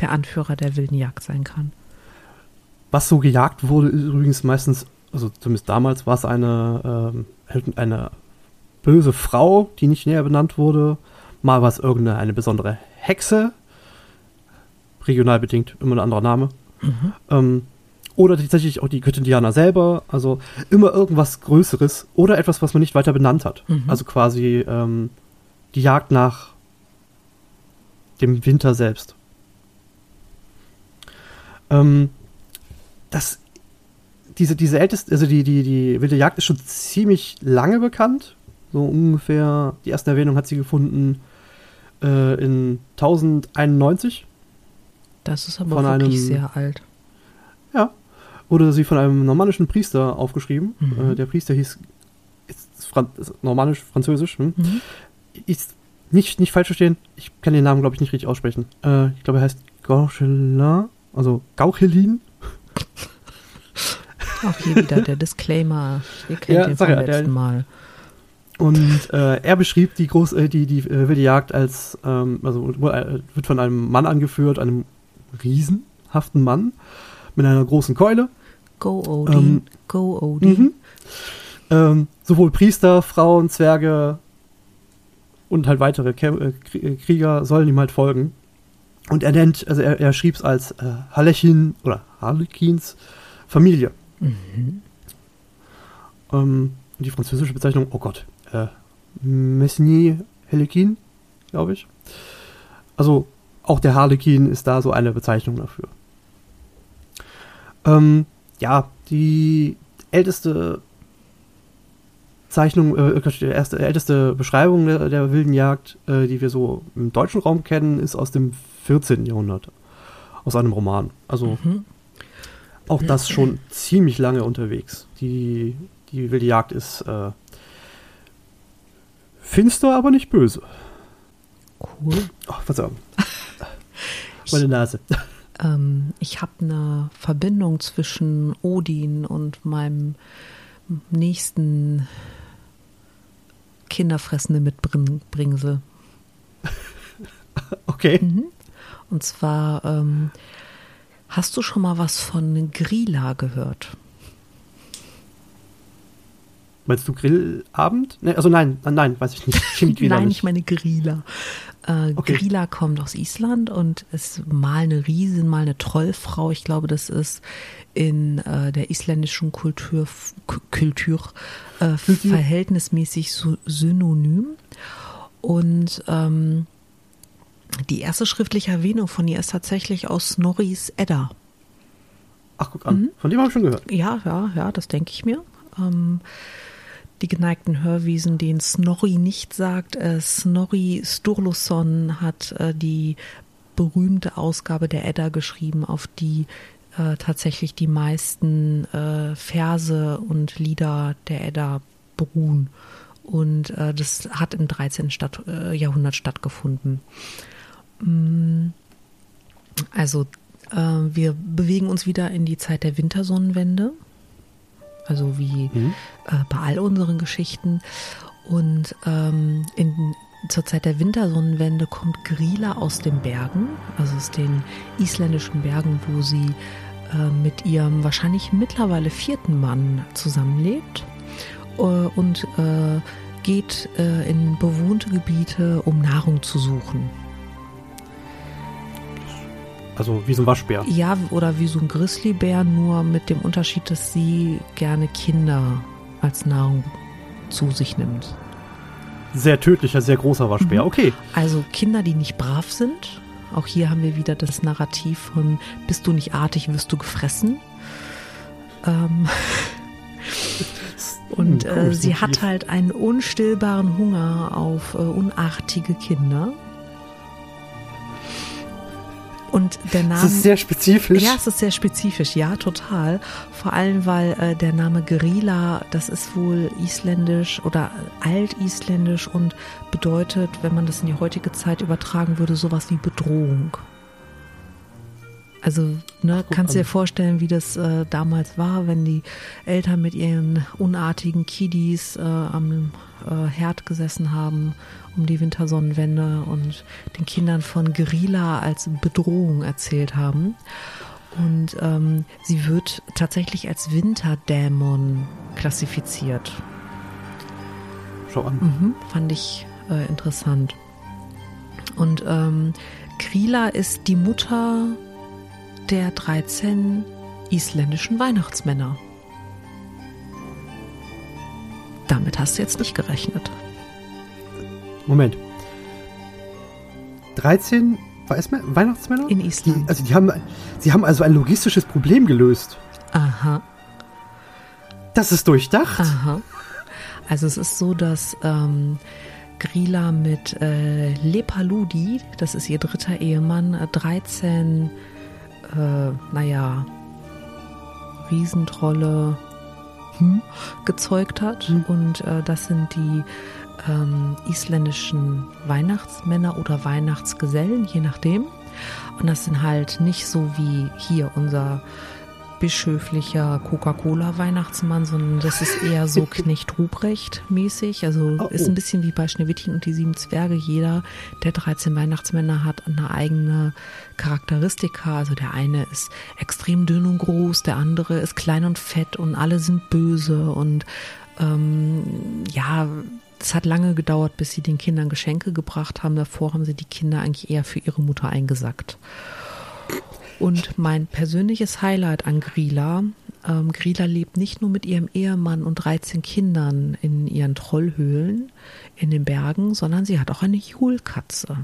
A: der Anführer der wilden Jagd sein kann.
B: Was so gejagt wurde, ist übrigens meistens, also zumindest damals, war es eine, ähm, eine böse Frau, die nicht näher benannt wurde. Mal war es irgendeine eine besondere Hexe. Regional bedingt immer ein anderer Name. Mhm. Ähm, oder tatsächlich auch die Göttin Diana selber. Also immer irgendwas Größeres oder etwas, was man nicht weiter benannt hat. Mhm. Also quasi ähm, die Jagd nach dem Winter selbst. Ähm, das, diese, diese älteste, also die, die, die wilde Jagd ist schon ziemlich lange bekannt. So ungefähr, die erste Erwähnung hat sie gefunden äh, in 1091.
A: Das ist aber wirklich einem, sehr alt.
B: Ja. Wurde sie von einem normannischen Priester aufgeschrieben. Mhm. Äh, der Priester hieß Fran normannisch, französisch. Hm? Mhm. Ist nicht, nicht falsch verstehen, ich kann den Namen, glaube ich, nicht richtig aussprechen. Äh, ich glaube, er heißt Gauchelin, also Gauchelin. *laughs*
A: Auch hier wieder der Disclaimer. Ihr kennt ja, den vom ja, letzten der, Mal.
B: Und äh, er beschrieb die groß, äh, die, die äh, wilde Jagd als, ähm, also äh, wird von einem Mann angeführt, einem riesenhaften Mann mit einer großen Keule.
A: Go Odin, ähm, go Odin. Mhm.
B: Ähm, sowohl Priester, Frauen, Zwerge und halt weitere Kä äh, Krieger sollen ihm halt folgen. Und er nennt, also er, er schrieb es als äh, Halechin oder Harlequins Familie. Mhm. Ähm, die französische Bezeichnung, oh Gott, äh, Messnier Harlequin, glaube ich. Also auch der Harlequin ist da so eine Bezeichnung dafür. Ähm, ja, die älteste Zeichnung, äh, die erste, älteste Beschreibung der, der wilden Jagd, äh, die wir so im deutschen Raum kennen, ist aus dem 14. Jahrhundert. Aus einem Roman. Also mhm. auch das schon ziemlich lange unterwegs. Die, die wilde Jagd ist äh, finster, aber nicht böse.
A: Cool.
B: Oh, Verzeihung. *laughs* Meine Nase.
A: Ähm, ich habe eine Verbindung zwischen Odin und meinem nächsten Kinderfressende Mitbringsel. *laughs*
B: Okay.
A: Mhm. Und zwar, ähm, hast du schon mal was von Grilla gehört?
B: Meinst du Grillabend? Nee, also nein, nein, weiß ich nicht. *laughs*
A: nein, nicht. ich meine Grilla. Äh, okay. Grilla kommt aus Island und ist mal eine Riesin, mal eine Trollfrau. Ich glaube, das ist in äh, der isländischen Kultur, Kultur äh, verhältnismäßig so synonym. Und ähm, die erste schriftliche Erwähnung von ihr ist tatsächlich aus Snorris Edda.
B: Ach, guck an. Mhm. Von dem habe ich schon gehört.
A: Ja, ja, ja, das denke ich mir. Ähm, die geneigten Hörwiesen, den Snorri nicht sagt. Äh, Snorri Sturluson hat äh, die berühmte Ausgabe der Edda geschrieben, auf die äh, tatsächlich die meisten Verse und Lieder der Edda beruhen. Und das hat im 13. Stadt, äh, Jahrhundert stattgefunden. Mm, also wir bewegen uns wieder in die Zeit der Wintersonnenwende also wie mhm. äh, bei all unseren Geschichten. Und ähm, in, zur Zeit der Wintersonnenwende kommt Grila aus den Bergen, also aus den isländischen Bergen, wo sie äh, mit ihrem wahrscheinlich mittlerweile vierten Mann zusammenlebt äh, und äh, geht äh, in bewohnte Gebiete, um Nahrung zu suchen.
B: Also wie so ein Waschbär.
A: Ja, oder wie so ein Grizzlybär, nur mit dem Unterschied, dass sie gerne Kinder als Nahrung zu sich nimmt.
B: Sehr tödlicher, sehr großer Waschbär, mhm. okay.
A: Also Kinder, die nicht brav sind. Auch hier haben wir wieder das Narrativ von bist du nicht artig, wirst du gefressen. Ähm *laughs* Und äh, sie hat halt einen unstillbaren Hunger auf äh, unartige Kinder. Und der Name.
B: Das ist sehr spezifisch.
A: Ja, es ist sehr spezifisch, ja, total. Vor allem, weil äh, der Name Guerilla, das ist wohl isländisch oder altisländisch und bedeutet, wenn man das in die heutige Zeit übertragen würde, sowas wie Bedrohung. Also, ne, Ach, kannst du dir vorstellen, wie das äh, damals war, wenn die Eltern mit ihren unartigen Kiddies äh, am äh, Herd gesessen haben um die Wintersonnenwende und den Kindern von Guerilla als Bedrohung erzählt haben. Und ähm, sie wird tatsächlich als Winterdämon klassifiziert.
B: Schau an.
A: Mhm, fand ich äh, interessant. Und ähm, Krila ist die Mutter der 13 isländischen Weihnachtsmänner. Damit hast du jetzt nicht gerechnet.
B: Moment. 13 Weihnachtsmänner?
A: In Island.
B: Die, also die haben, sie haben also ein logistisches Problem gelöst.
A: Aha.
B: Das ist durchdacht.
A: Aha. Also es ist so, dass ähm, Grila mit äh, Lepaludi, das ist ihr dritter Ehemann, 13, äh, naja, Riesentrolle hm, gezeugt hat. Hm. Und äh, das sind die ähm, isländischen Weihnachtsmänner oder Weihnachtsgesellen, je nachdem. Und das sind halt nicht so wie hier unser bischöflicher Coca-Cola-Weihnachtsmann, sondern das ist eher so *laughs* Knecht Ruprecht-mäßig. Also oh, ist ein bisschen wie bei Schneewittchen und die sieben Zwerge. Jeder der 13 Weihnachtsmänner hat eine eigene Charakteristika. Also der eine ist extrem dünn und groß, der andere ist klein und fett und alle sind böse und ähm, ja, es hat lange gedauert, bis sie den Kindern Geschenke gebracht haben. Davor haben sie die Kinder eigentlich eher für ihre Mutter eingesackt. Und mein persönliches Highlight an Grila, ähm, Grila lebt nicht nur mit ihrem Ehemann und 13 Kindern in ihren Trollhöhlen in den Bergen, sondern sie hat auch eine Julkatze.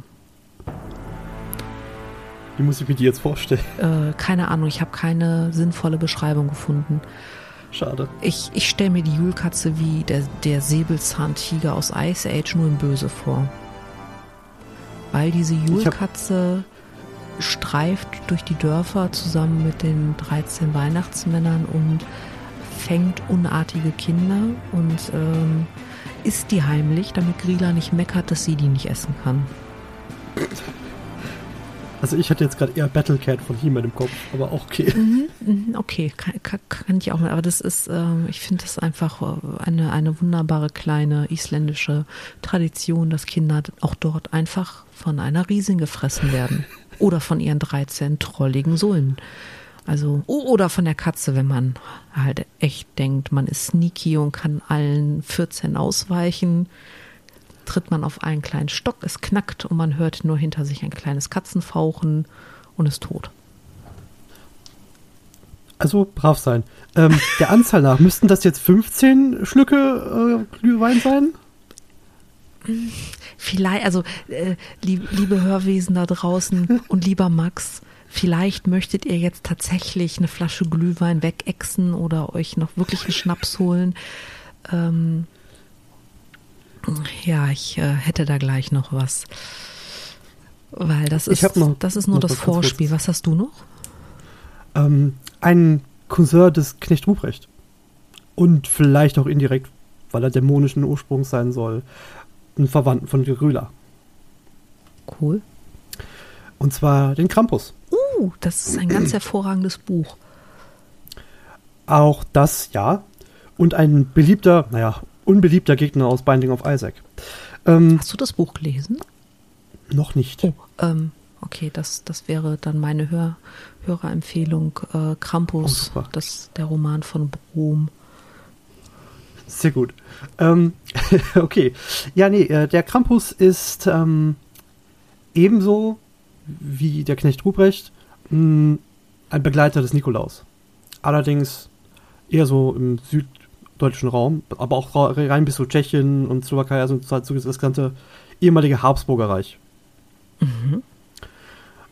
B: Wie muss ich mir die jetzt vorstellen?
A: Äh, keine Ahnung, ich habe keine sinnvolle Beschreibung gefunden.
B: Schade.
A: Ich, ich stelle mir die Julkatze wie der, der Säbelzahntiger aus Ice Age nur in Böse vor. Weil diese Julkatze streift durch die Dörfer zusammen mit den 13 Weihnachtsmännern und fängt unartige Kinder und ähm, isst die heimlich, damit Grila nicht meckert, dass sie die nicht essen kann.
B: Also ich hatte jetzt gerade eher Battlecat von He-Man im Kopf, aber auch okay.
A: Mhm, mhm, okay, kann, kann, ich auch mal. Aber das ist, äh, ich finde das einfach äh, eine, eine wunderbare kleine isländische Tradition, dass Kinder auch dort einfach von einer Riesin gefressen werden. Oder von ihren 13 trolligen Sohlen. Also, oder von der Katze, wenn man halt echt denkt, man ist sneaky und kann allen 14 ausweichen tritt man auf einen kleinen Stock, es knackt und man hört nur hinter sich ein kleines Katzenfauchen und ist tot.
B: Also brav sein. Ähm, *laughs* der Anzahl nach, müssten das jetzt 15 Schlücke äh, Glühwein sein?
A: Vielleicht, also äh, lieb, liebe Hörwesen da draußen *laughs* und lieber Max, vielleicht möchtet ihr jetzt tatsächlich eine Flasche Glühwein wegexen oder euch noch wirklich einen Schnaps holen. Ähm, ja, ich äh, hätte da gleich noch was. Weil das ist, noch, das ist nur das Vorspiel. Was hast du noch?
B: Ähm, ein Cousin des Knecht Ruprecht. Und vielleicht auch indirekt, weil er dämonischen Ursprungs sein soll, ein Verwandten von Gerüla.
A: Cool.
B: Und zwar den Krampus.
A: Uh, das ist ein ganz hervorragendes Buch.
B: Auch das, ja. Und ein beliebter, naja, unbeliebter Gegner aus Binding of Isaac.
A: Ähm, Hast du das Buch gelesen?
B: Noch nicht.
A: Oh, ähm, okay, das, das wäre dann meine Hör Hörerempfehlung. Äh, Krampus, oh, das der Roman von Brom.
B: Sehr gut. Ähm, *laughs* okay. Ja, nee, äh, der Krampus ist ähm, ebenso wie der Knecht Ruprecht mm, ein Begleiter des Nikolaus. Allerdings eher so im Süd deutschen Raum, aber auch rein bis zu Tschechien und Slowakei, also das ganze ehemalige Habsburger Reich. Mhm.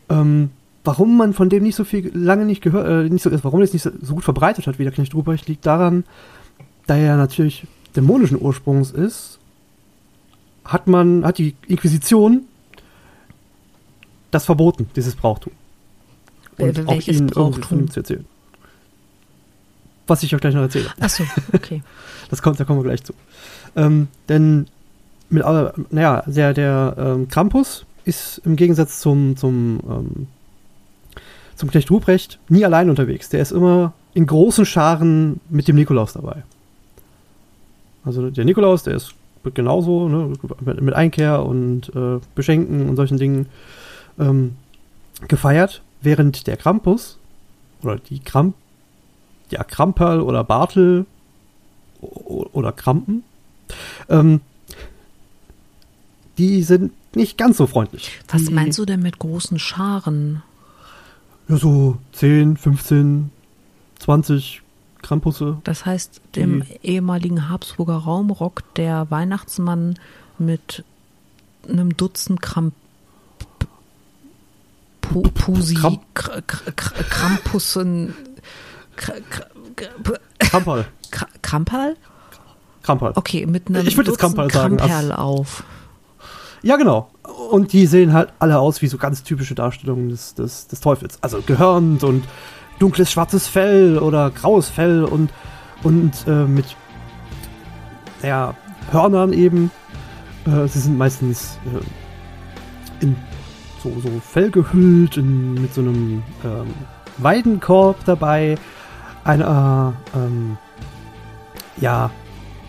B: Ähm, warum man von dem nicht so viel lange nicht gehört, äh, nicht so, warum es nicht so, so, gut verbreitet hat wie der Knecht Ruprecht, liegt daran, da er natürlich dämonischen Ursprungs ist, hat man, hat die Inquisition das verboten, dieses Brauchtum.
A: Und Wel auch ihn Brauchtum?
B: zu erzählen was ich euch gleich noch erzähle.
A: Achso, okay. *laughs*
B: das kommt, da kommen wir gleich zu. Ähm, denn mit, äh, naja, der, der ähm, Krampus ist im Gegensatz zum, zum, ähm, zum Knecht Ruprecht nie allein unterwegs. Der ist immer in großen Scharen mit dem Nikolaus dabei. Also der Nikolaus, der ist genauso, ne, mit, mit, Einkehr und äh, Beschenken und solchen Dingen ähm, gefeiert, während der Krampus oder die Kramp ja, Kramperl oder Bartel oder Krampen, ähm, die sind nicht ganz so freundlich.
A: Was die, meinst du denn mit großen Scharen?
B: Ja, so 10, 15, 20 Krampusse.
A: Das heißt, im ehemaligen Habsburger Raum rockt der Weihnachtsmann mit einem Dutzend Kramp Pu Pusi,
B: Kramp-
A: Kr Kr Kr Krampussen, Kr Kr
B: Krampal.
A: Kr Krampal?
B: Krampal.
A: Okay, mit einem
B: Ich würde jetzt Krampal sagen,
A: Kramperl auf.
B: Ja, genau. Und die sehen halt alle aus wie so ganz typische Darstellungen des, des, des Teufels. Also gehörnt und dunkles schwarzes Fell oder graues Fell und, und äh, mit ja, Hörnern eben. Äh, sie sind meistens äh, in so, so Fell gehüllt, in, mit so einem ähm, Weidenkorb dabei. Einer, ähm, ja,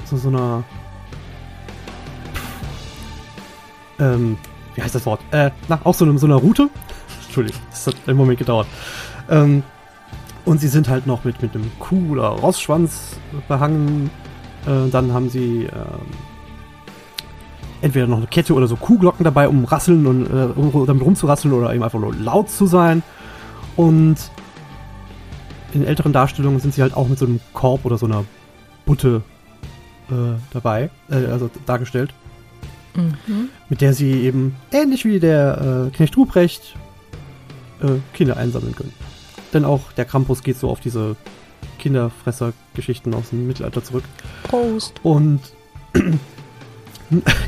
B: so, so einer ähm, wie heißt das Wort? Äh, na, auch so, eine, so einer Route. *laughs* Entschuldigung, das hat einen Moment gedauert. Ähm, und sie sind halt noch mit, mit einem Kuh- oder Rossschwanz behangen. Äh, dann haben sie ähm, entweder noch eine Kette oder so Kuhglocken dabei, um rasseln und äh, um damit rumzurasseln oder eben einfach nur laut zu sein. Und in älteren Darstellungen sind sie halt auch mit so einem Korb oder so einer Butte äh, dabei, äh, also dargestellt
A: Mhm.
B: mit der sie eben ähnlich wie der äh, Knecht Ruprecht äh, Kinder einsammeln können. Denn auch der Krampus geht so auf diese Kinderfresser-Geschichten aus dem Mittelalter zurück.
A: Prost.
B: Und *clears throat*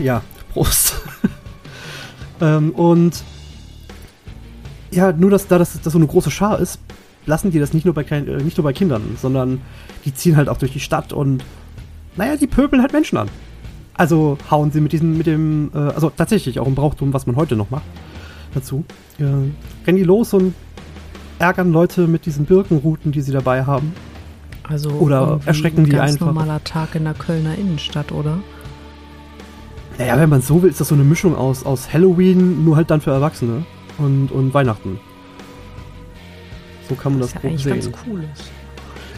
B: ja, Prost. *laughs* ähm, und ja, nur dass da das, das so eine große Schar ist, lassen die das nicht nur bei kleinen, äh, nicht nur bei Kindern, sondern die ziehen halt auch durch die Stadt und naja, die pöbeln halt Menschen an. Also hauen sie mit diesem, mit dem, äh, also tatsächlich auch im Brauchtum, was man heute noch macht, dazu. Äh, rennen die los und ärgern Leute mit diesen Birkenruten, die sie dabei haben.
A: Also
B: Oder erschrecken die
A: ganz
B: einfach.
A: normaler Tag in der Kölner Innenstadt, oder?
B: Naja, wenn man so will, ist das so eine Mischung aus, aus Halloween, nur halt dann für Erwachsene und, und Weihnachten. So kann man
A: Was
B: das
A: ja eigentlich
B: sehen.
A: ganz cool ist.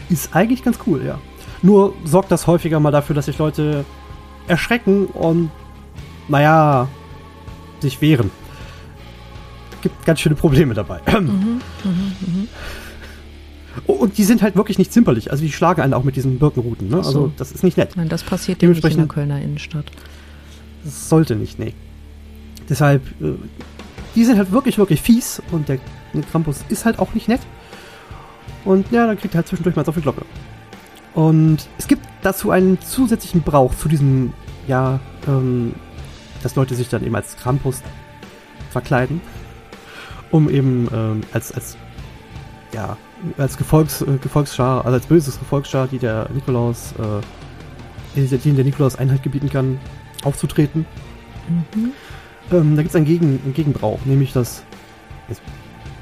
B: Ist eigentlich ganz cool, ja. Nur sorgt das häufiger mal dafür, dass sich Leute erschrecken und, naja, sich wehren. Gibt ganz schöne Probleme dabei.
A: Mhm, mhm, mhm.
B: Und die sind halt wirklich nicht zimperlich. Also die schlagen einen auch mit diesen Birkenruten. Ne?
A: Ach so.
B: Also das ist nicht nett.
A: Nein, das passiert ja nicht in der
B: Dementsprechend-
A: Kölner Innenstadt.
B: Das sollte nicht, nee. Deshalb, äh, die sind halt wirklich, wirklich fies und der Krampus ist halt auch nicht nett. Und ja, dann kriegt er halt zwischendurch mal so viel Glocke. Und es gibt dazu einen zusätzlichen Brauch zu diesem, ja, ähm, dass Leute sich dann eben als Krampus verkleiden, um eben ähm, als, als, ja, als Gefolgs, äh, Gefolgsschar, also als böses Gefolgsschar, die der Nikolaus, äh, denen der Nikolaus Einhalt gebieten kann, aufzutreten.
A: Mhm.
B: Ähm, da gibt es einen, Gegen, einen Gegenbrauch, nämlich das, jetzt,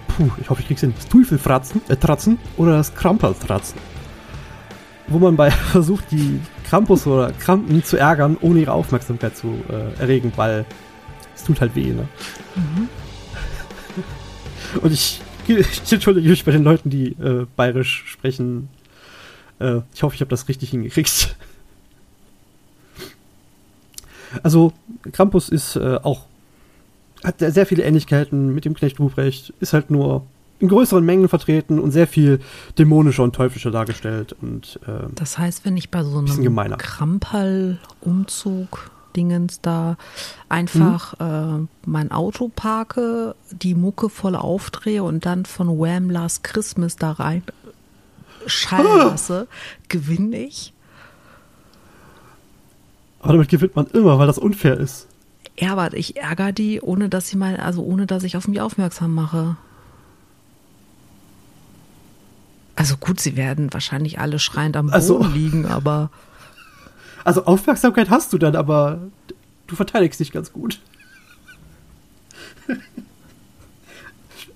B: puh, ich hoffe, ich krieg's hin, das Teufelfratzen, äh, Tratzen oder das Krampeltratzen. Wo man bei *laughs* versucht, die Krampus oder Krampen zu ärgern, ohne ihre Aufmerksamkeit zu äh, erregen, weil es tut halt weh, ne?
A: Mhm.
B: Und ich, ich entschuldige mich bei den Leuten, die äh, bayerisch sprechen. Äh, ich hoffe, ich habe das richtig hingekriegt. Also, Krampus ist äh, auch, hat sehr viele Ähnlichkeiten mit dem Knecht Ruprecht, ist halt nur in größeren Mengen vertreten und sehr viel dämonischer und teuflischer dargestellt. Und ähm,
A: Das heißt, wenn ich bei so einem. Krampal-Umzug Dingens da einfach
B: Mhm.
A: äh, mein Auto parke, die Mucke voll aufdrehe und dann von Wham Last Christmas da rein schallen
B: Ah.
A: lasse, gewinne ich.
B: aber damit gewinnt man immer, weil das unfair ist.
A: Ja, aber ich ärgere die, ohne dass sie mal, also ohne dass ich auf mich aufmerksam mache. Also gut, sie werden wahrscheinlich alle schreiend am Boden
B: Ach so.
A: liegen, aber
B: Also Aufmerksamkeit hast du dann, aber du verteidigst dich ganz gut. *laughs*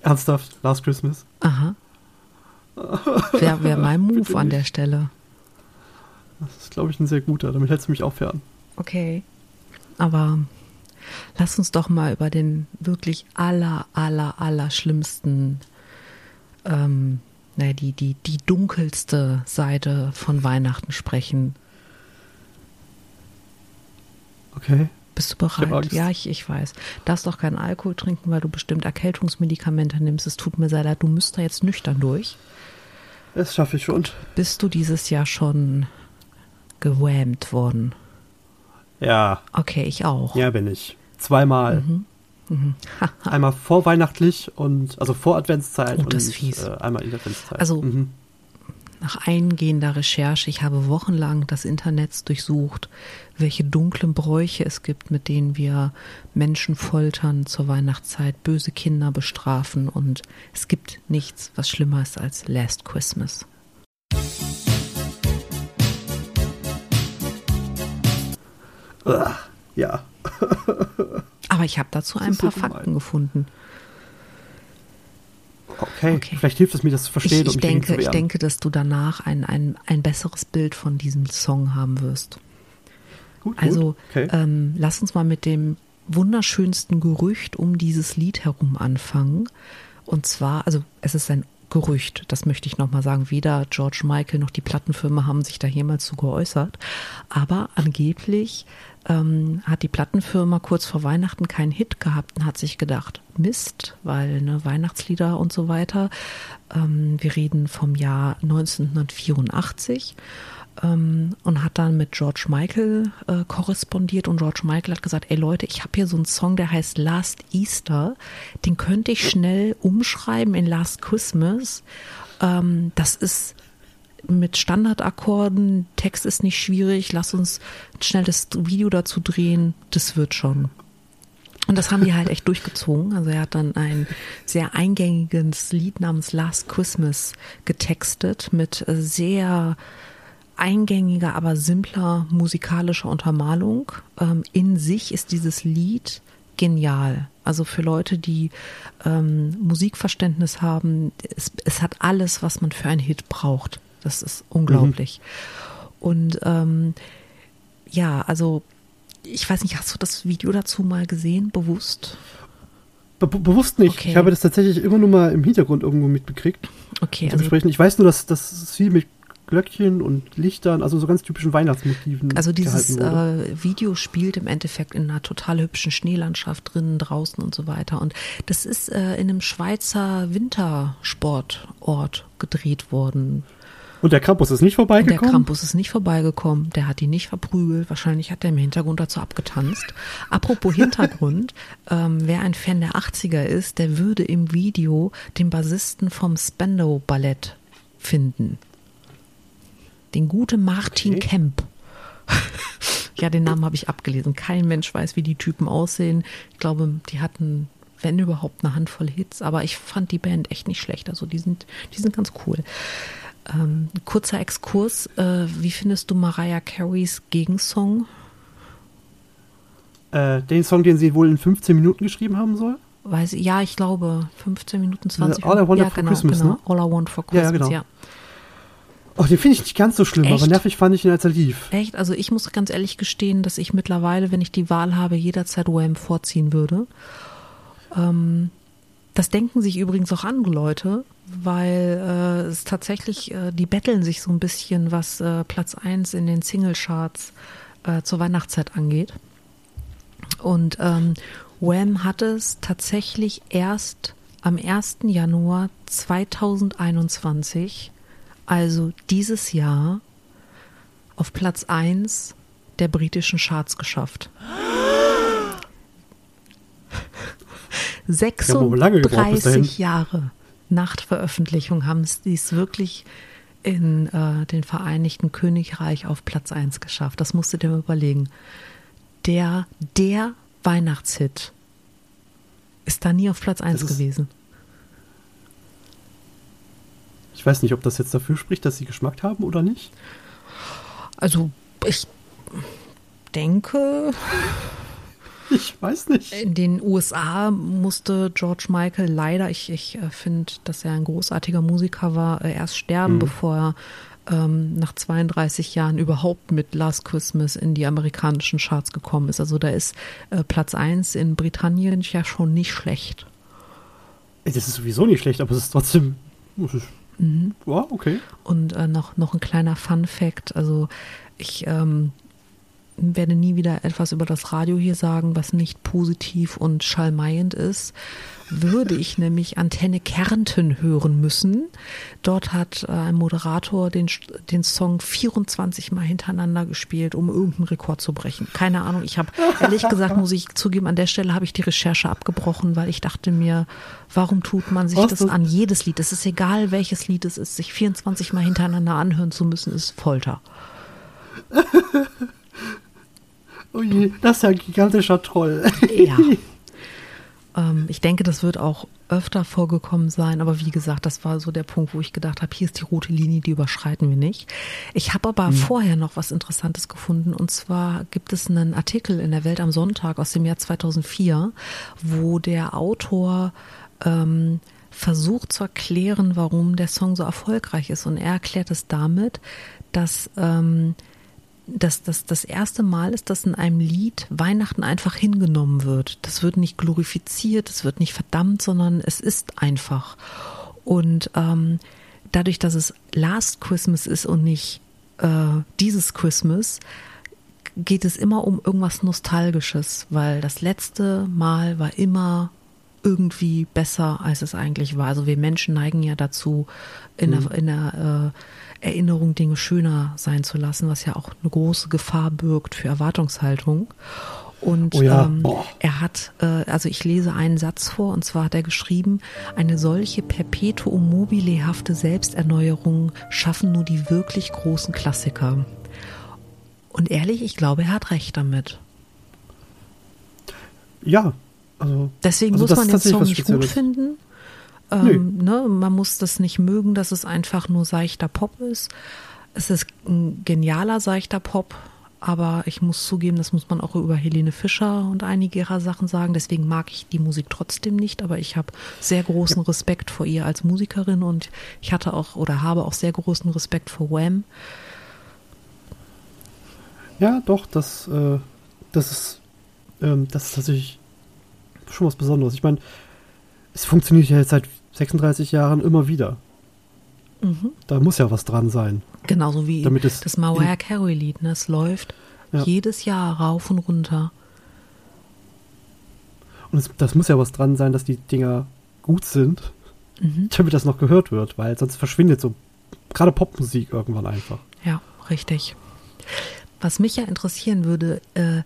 B: Ernsthaft, Last Christmas.
A: aha. Wäre wär *laughs* mein Move an der Stelle.
B: Das ist, glaube ich, ein sehr guter. Damit hältst du mich auch fern.
A: Okay. Aber lass uns doch mal über den wirklich aller, aller, aller schlimmsten, ähm, naja, die, die, die dunkelste Seite von Weihnachten sprechen.
B: Okay.
A: Bist du bereit? Ja, ich, ich weiß. Darfst doch keinen Alkohol trinken, weil du bestimmt Erkältungsmedikamente nimmst. Es tut mir sehr leid, du müsst da jetzt nüchtern durch.
B: Das schaffe ich schon.
A: Bist du dieses Jahr schon gewähmt worden?
B: Ja.
A: Okay, ich auch.
B: Ja, bin ich. Zweimal. Mhm. Mhm. *laughs* einmal vorweihnachtlich und also vor Adventszeit
A: oh, das
B: und
A: fies.
B: Äh, einmal in Adventszeit.
A: Also mhm nach eingehender Recherche, ich habe wochenlang das Internet durchsucht, welche dunklen Bräuche es gibt, mit denen wir Menschen foltern zur Weihnachtszeit, böse Kinder bestrafen und es gibt nichts, was schlimmer ist als Last Christmas.
B: Ja. *laughs*
A: Aber ich habe dazu ein paar Fakten gefunden.
B: Okay. okay. vielleicht hilft es mir, das zu verstehen.
A: Ich, ich denke, ich denke, dass du danach ein, ein, ein besseres Bild von diesem Song haben wirst. Gut, also gut. Okay. Ähm, lass uns mal mit dem wunderschönsten Gerücht um dieses Lied herum anfangen. Und zwar, also es ist ein Gerücht, das möchte ich nochmal sagen. Weder George Michael noch die Plattenfirma haben sich da jemals zu geäußert. Aber angeblich ähm, hat die Plattenfirma kurz vor Weihnachten keinen Hit gehabt und hat sich gedacht, Mist, weil ne, Weihnachtslieder und so weiter. Ähm, wir reden vom Jahr 1984 ähm, und hat dann mit George Michael äh, korrespondiert und George Michael hat gesagt, ey Leute, ich habe hier so einen Song, der heißt Last Easter, den könnte ich schnell umschreiben in Last Christmas. Ähm, das ist mit Standardakkorden, Text ist nicht schwierig, lass uns schnell das Video dazu drehen, das wird schon. Und das haben die halt echt durchgezogen. Also er hat dann ein sehr eingängiges Lied namens Last Christmas getextet mit sehr eingängiger, aber simpler musikalischer Untermalung. Ähm, in sich ist dieses Lied genial. Also für Leute, die ähm, Musikverständnis haben, es, es hat alles, was man für einen Hit braucht. Das ist unglaublich. Mhm. Und ähm, ja, also ich weiß nicht, hast du das Video dazu mal gesehen, bewusst?
B: Be bewusst nicht. Okay. Ich habe das tatsächlich immer nur mal im Hintergrund irgendwo mitbekriegt.
A: Okay. Also,
B: ich weiß nur, dass das viel mit Glöckchen und Lichtern, also so ganz typischen Weihnachtsmotiven.
A: Also dieses äh, Video spielt im Endeffekt in einer total hübschen Schneelandschaft drinnen, draußen und so weiter. Und das ist äh, in einem Schweizer Wintersportort gedreht worden.
B: Und der Krampus ist nicht vorbeigekommen?
A: Der Krampus ist nicht vorbeigekommen. Der hat ihn nicht verprügelt. Wahrscheinlich hat er im Hintergrund dazu abgetanzt. Apropos Hintergrund, *laughs* ähm, wer ein Fan der 80er ist, der würde im Video den Bassisten vom Spandau Ballett finden. Den gute Martin okay. Kemp. *laughs* ja, den Namen habe ich abgelesen. Kein Mensch weiß, wie die Typen aussehen. Ich glaube, die hatten, wenn überhaupt, eine Handvoll Hits. Aber ich fand die Band echt nicht schlecht. Also die sind, die sind ganz cool. Ähm, kurzer Exkurs. Äh, wie findest du Mariah Careys Gegensong?
B: Äh, den Song, den sie wohl in 15 Minuten geschrieben haben soll?
A: Weiß, ja, ich glaube 15 Minuten, 20
B: Minuten. All I Want
A: ja,
B: for genau, Christmas, genau.
A: Ne? All I Want for Christmas, ja. ja, genau. ja.
B: Oh, den finde ich nicht ganz so schlimm, Echt? aber nervig fand ich ihn, als er lief.
A: Echt? Also ich muss ganz ehrlich gestehen, dass ich mittlerweile, wenn ich die Wahl habe, jederzeit Wham vorziehen würde. Ähm, das denken sich übrigens auch andere Leute, weil äh, es tatsächlich, äh, die betteln sich so ein bisschen, was äh, Platz 1 in den Singlecharts äh, zur Weihnachtszeit angeht. Und ähm, Wham hat es tatsächlich erst am 1. Januar 2021, also dieses Jahr, auf Platz 1 der britischen Charts geschafft. *gasps* 36 Jahre nach Veröffentlichung haben sie es wirklich in äh, den Vereinigten Königreich auf Platz 1 geschafft. Das musst du dir mal überlegen. Der, der Weihnachtshit ist da nie auf Platz 1 ist, gewesen.
B: Ich weiß nicht, ob das jetzt dafür spricht, dass sie Geschmack haben oder nicht.
A: Also, ich denke, *laughs*
B: Ich weiß nicht.
A: In den USA musste George Michael leider, ich, ich äh, finde, dass er ein großartiger Musiker war, äh, erst sterben, mhm. bevor er ähm, nach 32 Jahren überhaupt mit Last Christmas in die amerikanischen Charts gekommen ist. Also da ist äh, Platz 1 in Britannien ja schon nicht schlecht.
B: Das ist sowieso nicht schlecht, aber es ist trotzdem. Mhm. Ja, okay.
A: Und äh, noch, noch ein kleiner Fun-Fact: Also, ich ähm, werde nie wieder etwas über das Radio hier sagen, was nicht positiv und schallmeiend ist. Würde ich nämlich Antenne Kärnten hören müssen. Dort hat äh, ein Moderator den, den Song 24 Mal hintereinander gespielt, um irgendeinen Rekord zu brechen. Keine Ahnung. Ich habe, ehrlich gesagt, muss ich zugeben, an der Stelle habe ich die Recherche abgebrochen, weil ich dachte mir, warum tut man sich das an jedes Lied? Es ist egal, welches Lied es ist. Sich 24 Mal hintereinander anhören zu müssen, ist Folter. *laughs*
B: oh je, das ist ja ein gigantischer Troll.
A: Ja. Ähm, ich denke, das wird auch öfter vorgekommen sein, aber wie gesagt, das war so der Punkt, wo ich gedacht habe, hier ist die rote Linie, die überschreiten wir nicht. Ich habe aber mhm. vorher noch was Interessantes gefunden und zwar gibt es einen Artikel in der Welt am Sonntag aus dem Jahr 2004, wo der Autor ähm, versucht zu erklären, warum der Song so erfolgreich ist und er erklärt es damit, dass ähm, dass das das erste Mal ist, dass in einem Lied Weihnachten einfach hingenommen wird. Das wird nicht glorifiziert, es wird nicht verdammt, sondern es ist einfach. Und ähm, dadurch, dass es Last Christmas ist und nicht äh, dieses Christmas, geht es immer um irgendwas Nostalgisches, weil das letzte Mal war immer irgendwie besser, als es eigentlich war. Also wir Menschen neigen ja dazu, in mhm. der, in der äh, Erinnerung Dinge schöner sein zu lassen, was ja auch eine große Gefahr birgt für Erwartungshaltung. Und oh ja. ähm, er hat, äh, also ich lese einen Satz vor, und zwar hat er geschrieben, eine solche perpetuum mobilehafte Selbsterneuerung schaffen nur die wirklich großen Klassiker. Und ehrlich, ich glaube, er hat recht damit.
B: Ja, also.
A: Deswegen
B: also
A: muss man den Song nicht gut finden. Ähm, ne, man muss das nicht mögen, dass es einfach nur seichter Pop ist. Es ist ein genialer seichter Pop, aber ich muss zugeben, das muss man auch über Helene Fischer und einige ihrer Sachen sagen. Deswegen mag ich die Musik trotzdem nicht, aber ich habe sehr großen. Respekt vor ihr als Musikerin und ich hatte auch oder habe auch sehr großen Respekt vor Wham.
B: Ja, doch, das, äh, das ist, ähm, das ist tatsächlich schon was Besonderes. Ich meine, es funktioniert ja jetzt seit 36 Jahren immer wieder. Mhm. Da muss ja was dran sein.
A: Genauso wie
B: damit es
A: das Mariah Carey-Lied. Ne? Es läuft ja. jedes Jahr rauf und runter.
B: Und es, das muss ja was dran sein, dass die Dinger gut sind, mhm. damit das noch gehört wird, weil sonst verschwindet so gerade Popmusik irgendwann einfach.
A: Ja, richtig. Was mich ja interessieren würde, äh,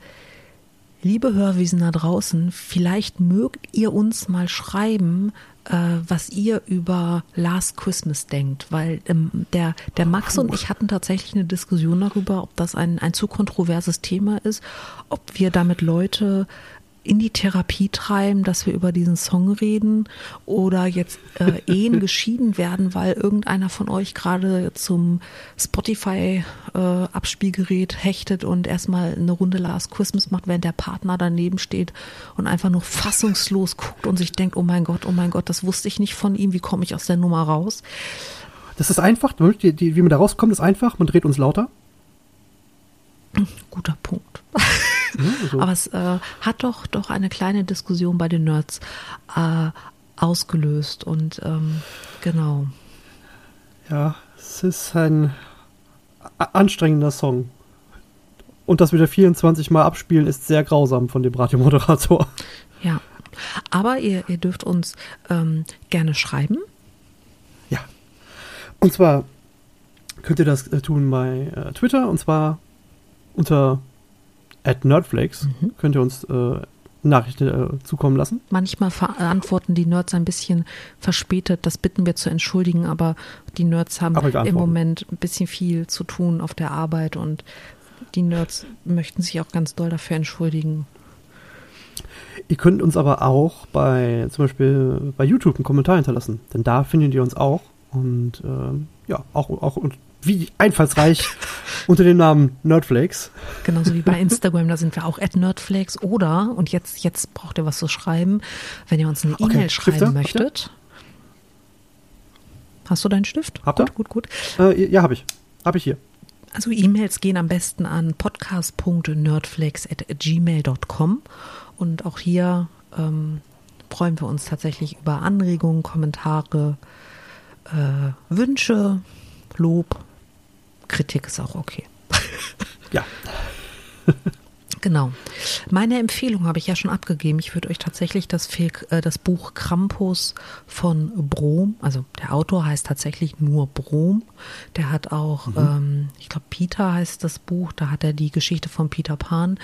A: liebe Hörwiesen da draußen, vielleicht mögt ihr uns mal schreiben, äh, was ihr über Last Christmas denkt, weil ähm, der, der Max und ich hatten tatsächlich eine Diskussion darüber, ob das ein, ein zu kontroverses Thema ist, ob wir damit Leute in die Therapie treiben, dass wir über diesen Song reden oder jetzt äh, Ehen *laughs* geschieden werden, weil irgendeiner von euch gerade zum Spotify äh, hechtet und erstmal eine Runde Last Christmas macht, während der Partner daneben steht und einfach nur fassungslos guckt und sich denkt, oh mein Gott, oh mein Gott, das wusste ich nicht von ihm, wie komme ich aus der Nummer raus?
B: Das ist einfach, die, die, wie man da rauskommt, ist einfach, man dreht uns lauter.
A: Guter Punkt. *laughs* so. Aber es äh, hat doch, doch eine kleine Diskussion bei den Nerds äh, ausgelöst und ähm, genau.
B: Ja, es ist ein anstrengender Song. Und das wieder 24 Mal abspielen ist sehr grausam von dem Radiomoderator.
A: Ja, aber ihr, ihr dürft uns ähm, gerne schreiben.
B: Ja. Und zwar könnt ihr das äh, tun bei äh, Twitter und zwar unter at Nerdflakes mhm. könnt ihr uns äh, Nachrichten äh, zukommen lassen.
A: Manchmal antworten die Nerds ein bisschen verspätet. Das bitten wir zu entschuldigen, aber die Nerds haben im Moment ein bisschen viel zu tun auf der Arbeit und die Nerds möchten sich auch ganz doll dafür entschuldigen.
B: Ihr könnt uns aber auch bei zum Beispiel bei YouTube einen Kommentar hinterlassen, denn da findet ihr uns auch und ähm, ja auch auch wie einfallsreich *laughs* unter dem Namen Nerdflakes.
A: Genauso wie bei Instagram, da sind wir auch at Nerdflakes oder, und jetzt, jetzt braucht ihr was zu schreiben, wenn ihr uns eine E-Mail schreiben Stifte? möchtet. Hast du deinen Stift?
B: Habt
A: gut, gut, gut.
B: Äh, ja, habe ich. Habe ich hier.
A: Also E-Mails gehen am besten an podcast.nerdflakes.gmail.com und auch hier ähm, freuen wir uns tatsächlich über Anregungen, Kommentare, äh, Wünsche, Lob, Kritik ist auch okay. *laughs*
B: ja. *laughs*
A: Genau. Meine Empfehlung habe ich ja schon abgegeben. Ich würde euch tatsächlich das, äh, das Buch Krampus von Brom, also der Autor heißt tatsächlich nur Brom. Der hat auch, mhm. ähm, ich glaube, Peter heißt das Buch, da hat er die Geschichte von Peter Pan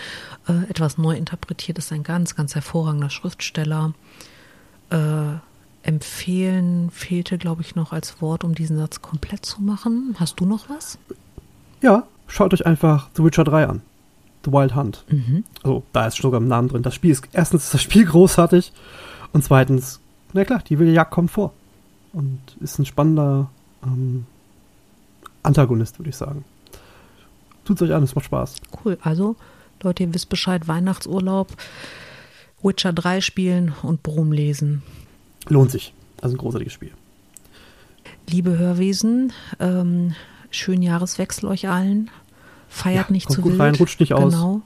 A: äh, etwas neu interpretiert. Ist ein ganz, ganz hervorragender Schriftsteller. Äh, empfehlen fehlte, glaube ich, noch als Wort, um diesen Satz komplett zu machen. Hast du noch was?
B: Ja, schaut euch einfach The Witcher 3 an. The Wild Hunt. Mhm. Also, da ist sogar im Namen drin. Das Spiel ist, erstens ist das Spiel *laughs* großartig und zweitens, na klar, die wilde Jagd kommt vor. Und ist ein spannender ähm, Antagonist, würde ich sagen. Tut euch an, es macht Spaß.
A: Cool. Also, Leute, ihr wisst Bescheid, Weihnachtsurlaub, Witcher 3 spielen und Brom lesen.
B: Lohnt sich. Also ein großartiges Spiel.
A: Liebe Hörwesen, ähm, schönen Jahreswechsel euch allen. Feiert ja, nicht zu
B: gut
A: wild.
B: Rein, rutscht nicht aus.
A: Genau.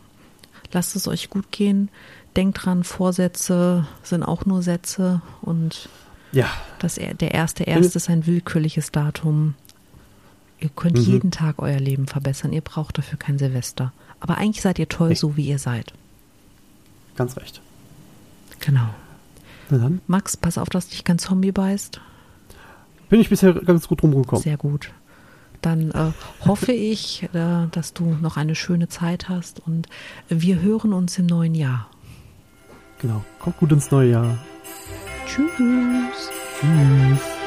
A: Lasst es euch gut gehen. Denkt dran, Vorsätze sind auch nur Sätze und
B: ja.
A: das, der erste erste ist ein willkürliches Datum. Ihr könnt mhm. jeden Tag euer Leben verbessern. Ihr braucht dafür kein Silvester. Aber eigentlich seid ihr toll, nee. so wie ihr seid.
B: Ganz recht.
A: Genau. Max, pass auf, dass dich kein Zombie beißt.
B: Bin ich bisher ganz gut rumgekommen.
A: Sehr gut dann äh, hoffe ich, äh, dass du noch eine schöne Zeit hast und wir hören uns im neuen Jahr.
B: Genau, kommt gut ins neue Jahr.
A: Tschüss.
B: Tschüss.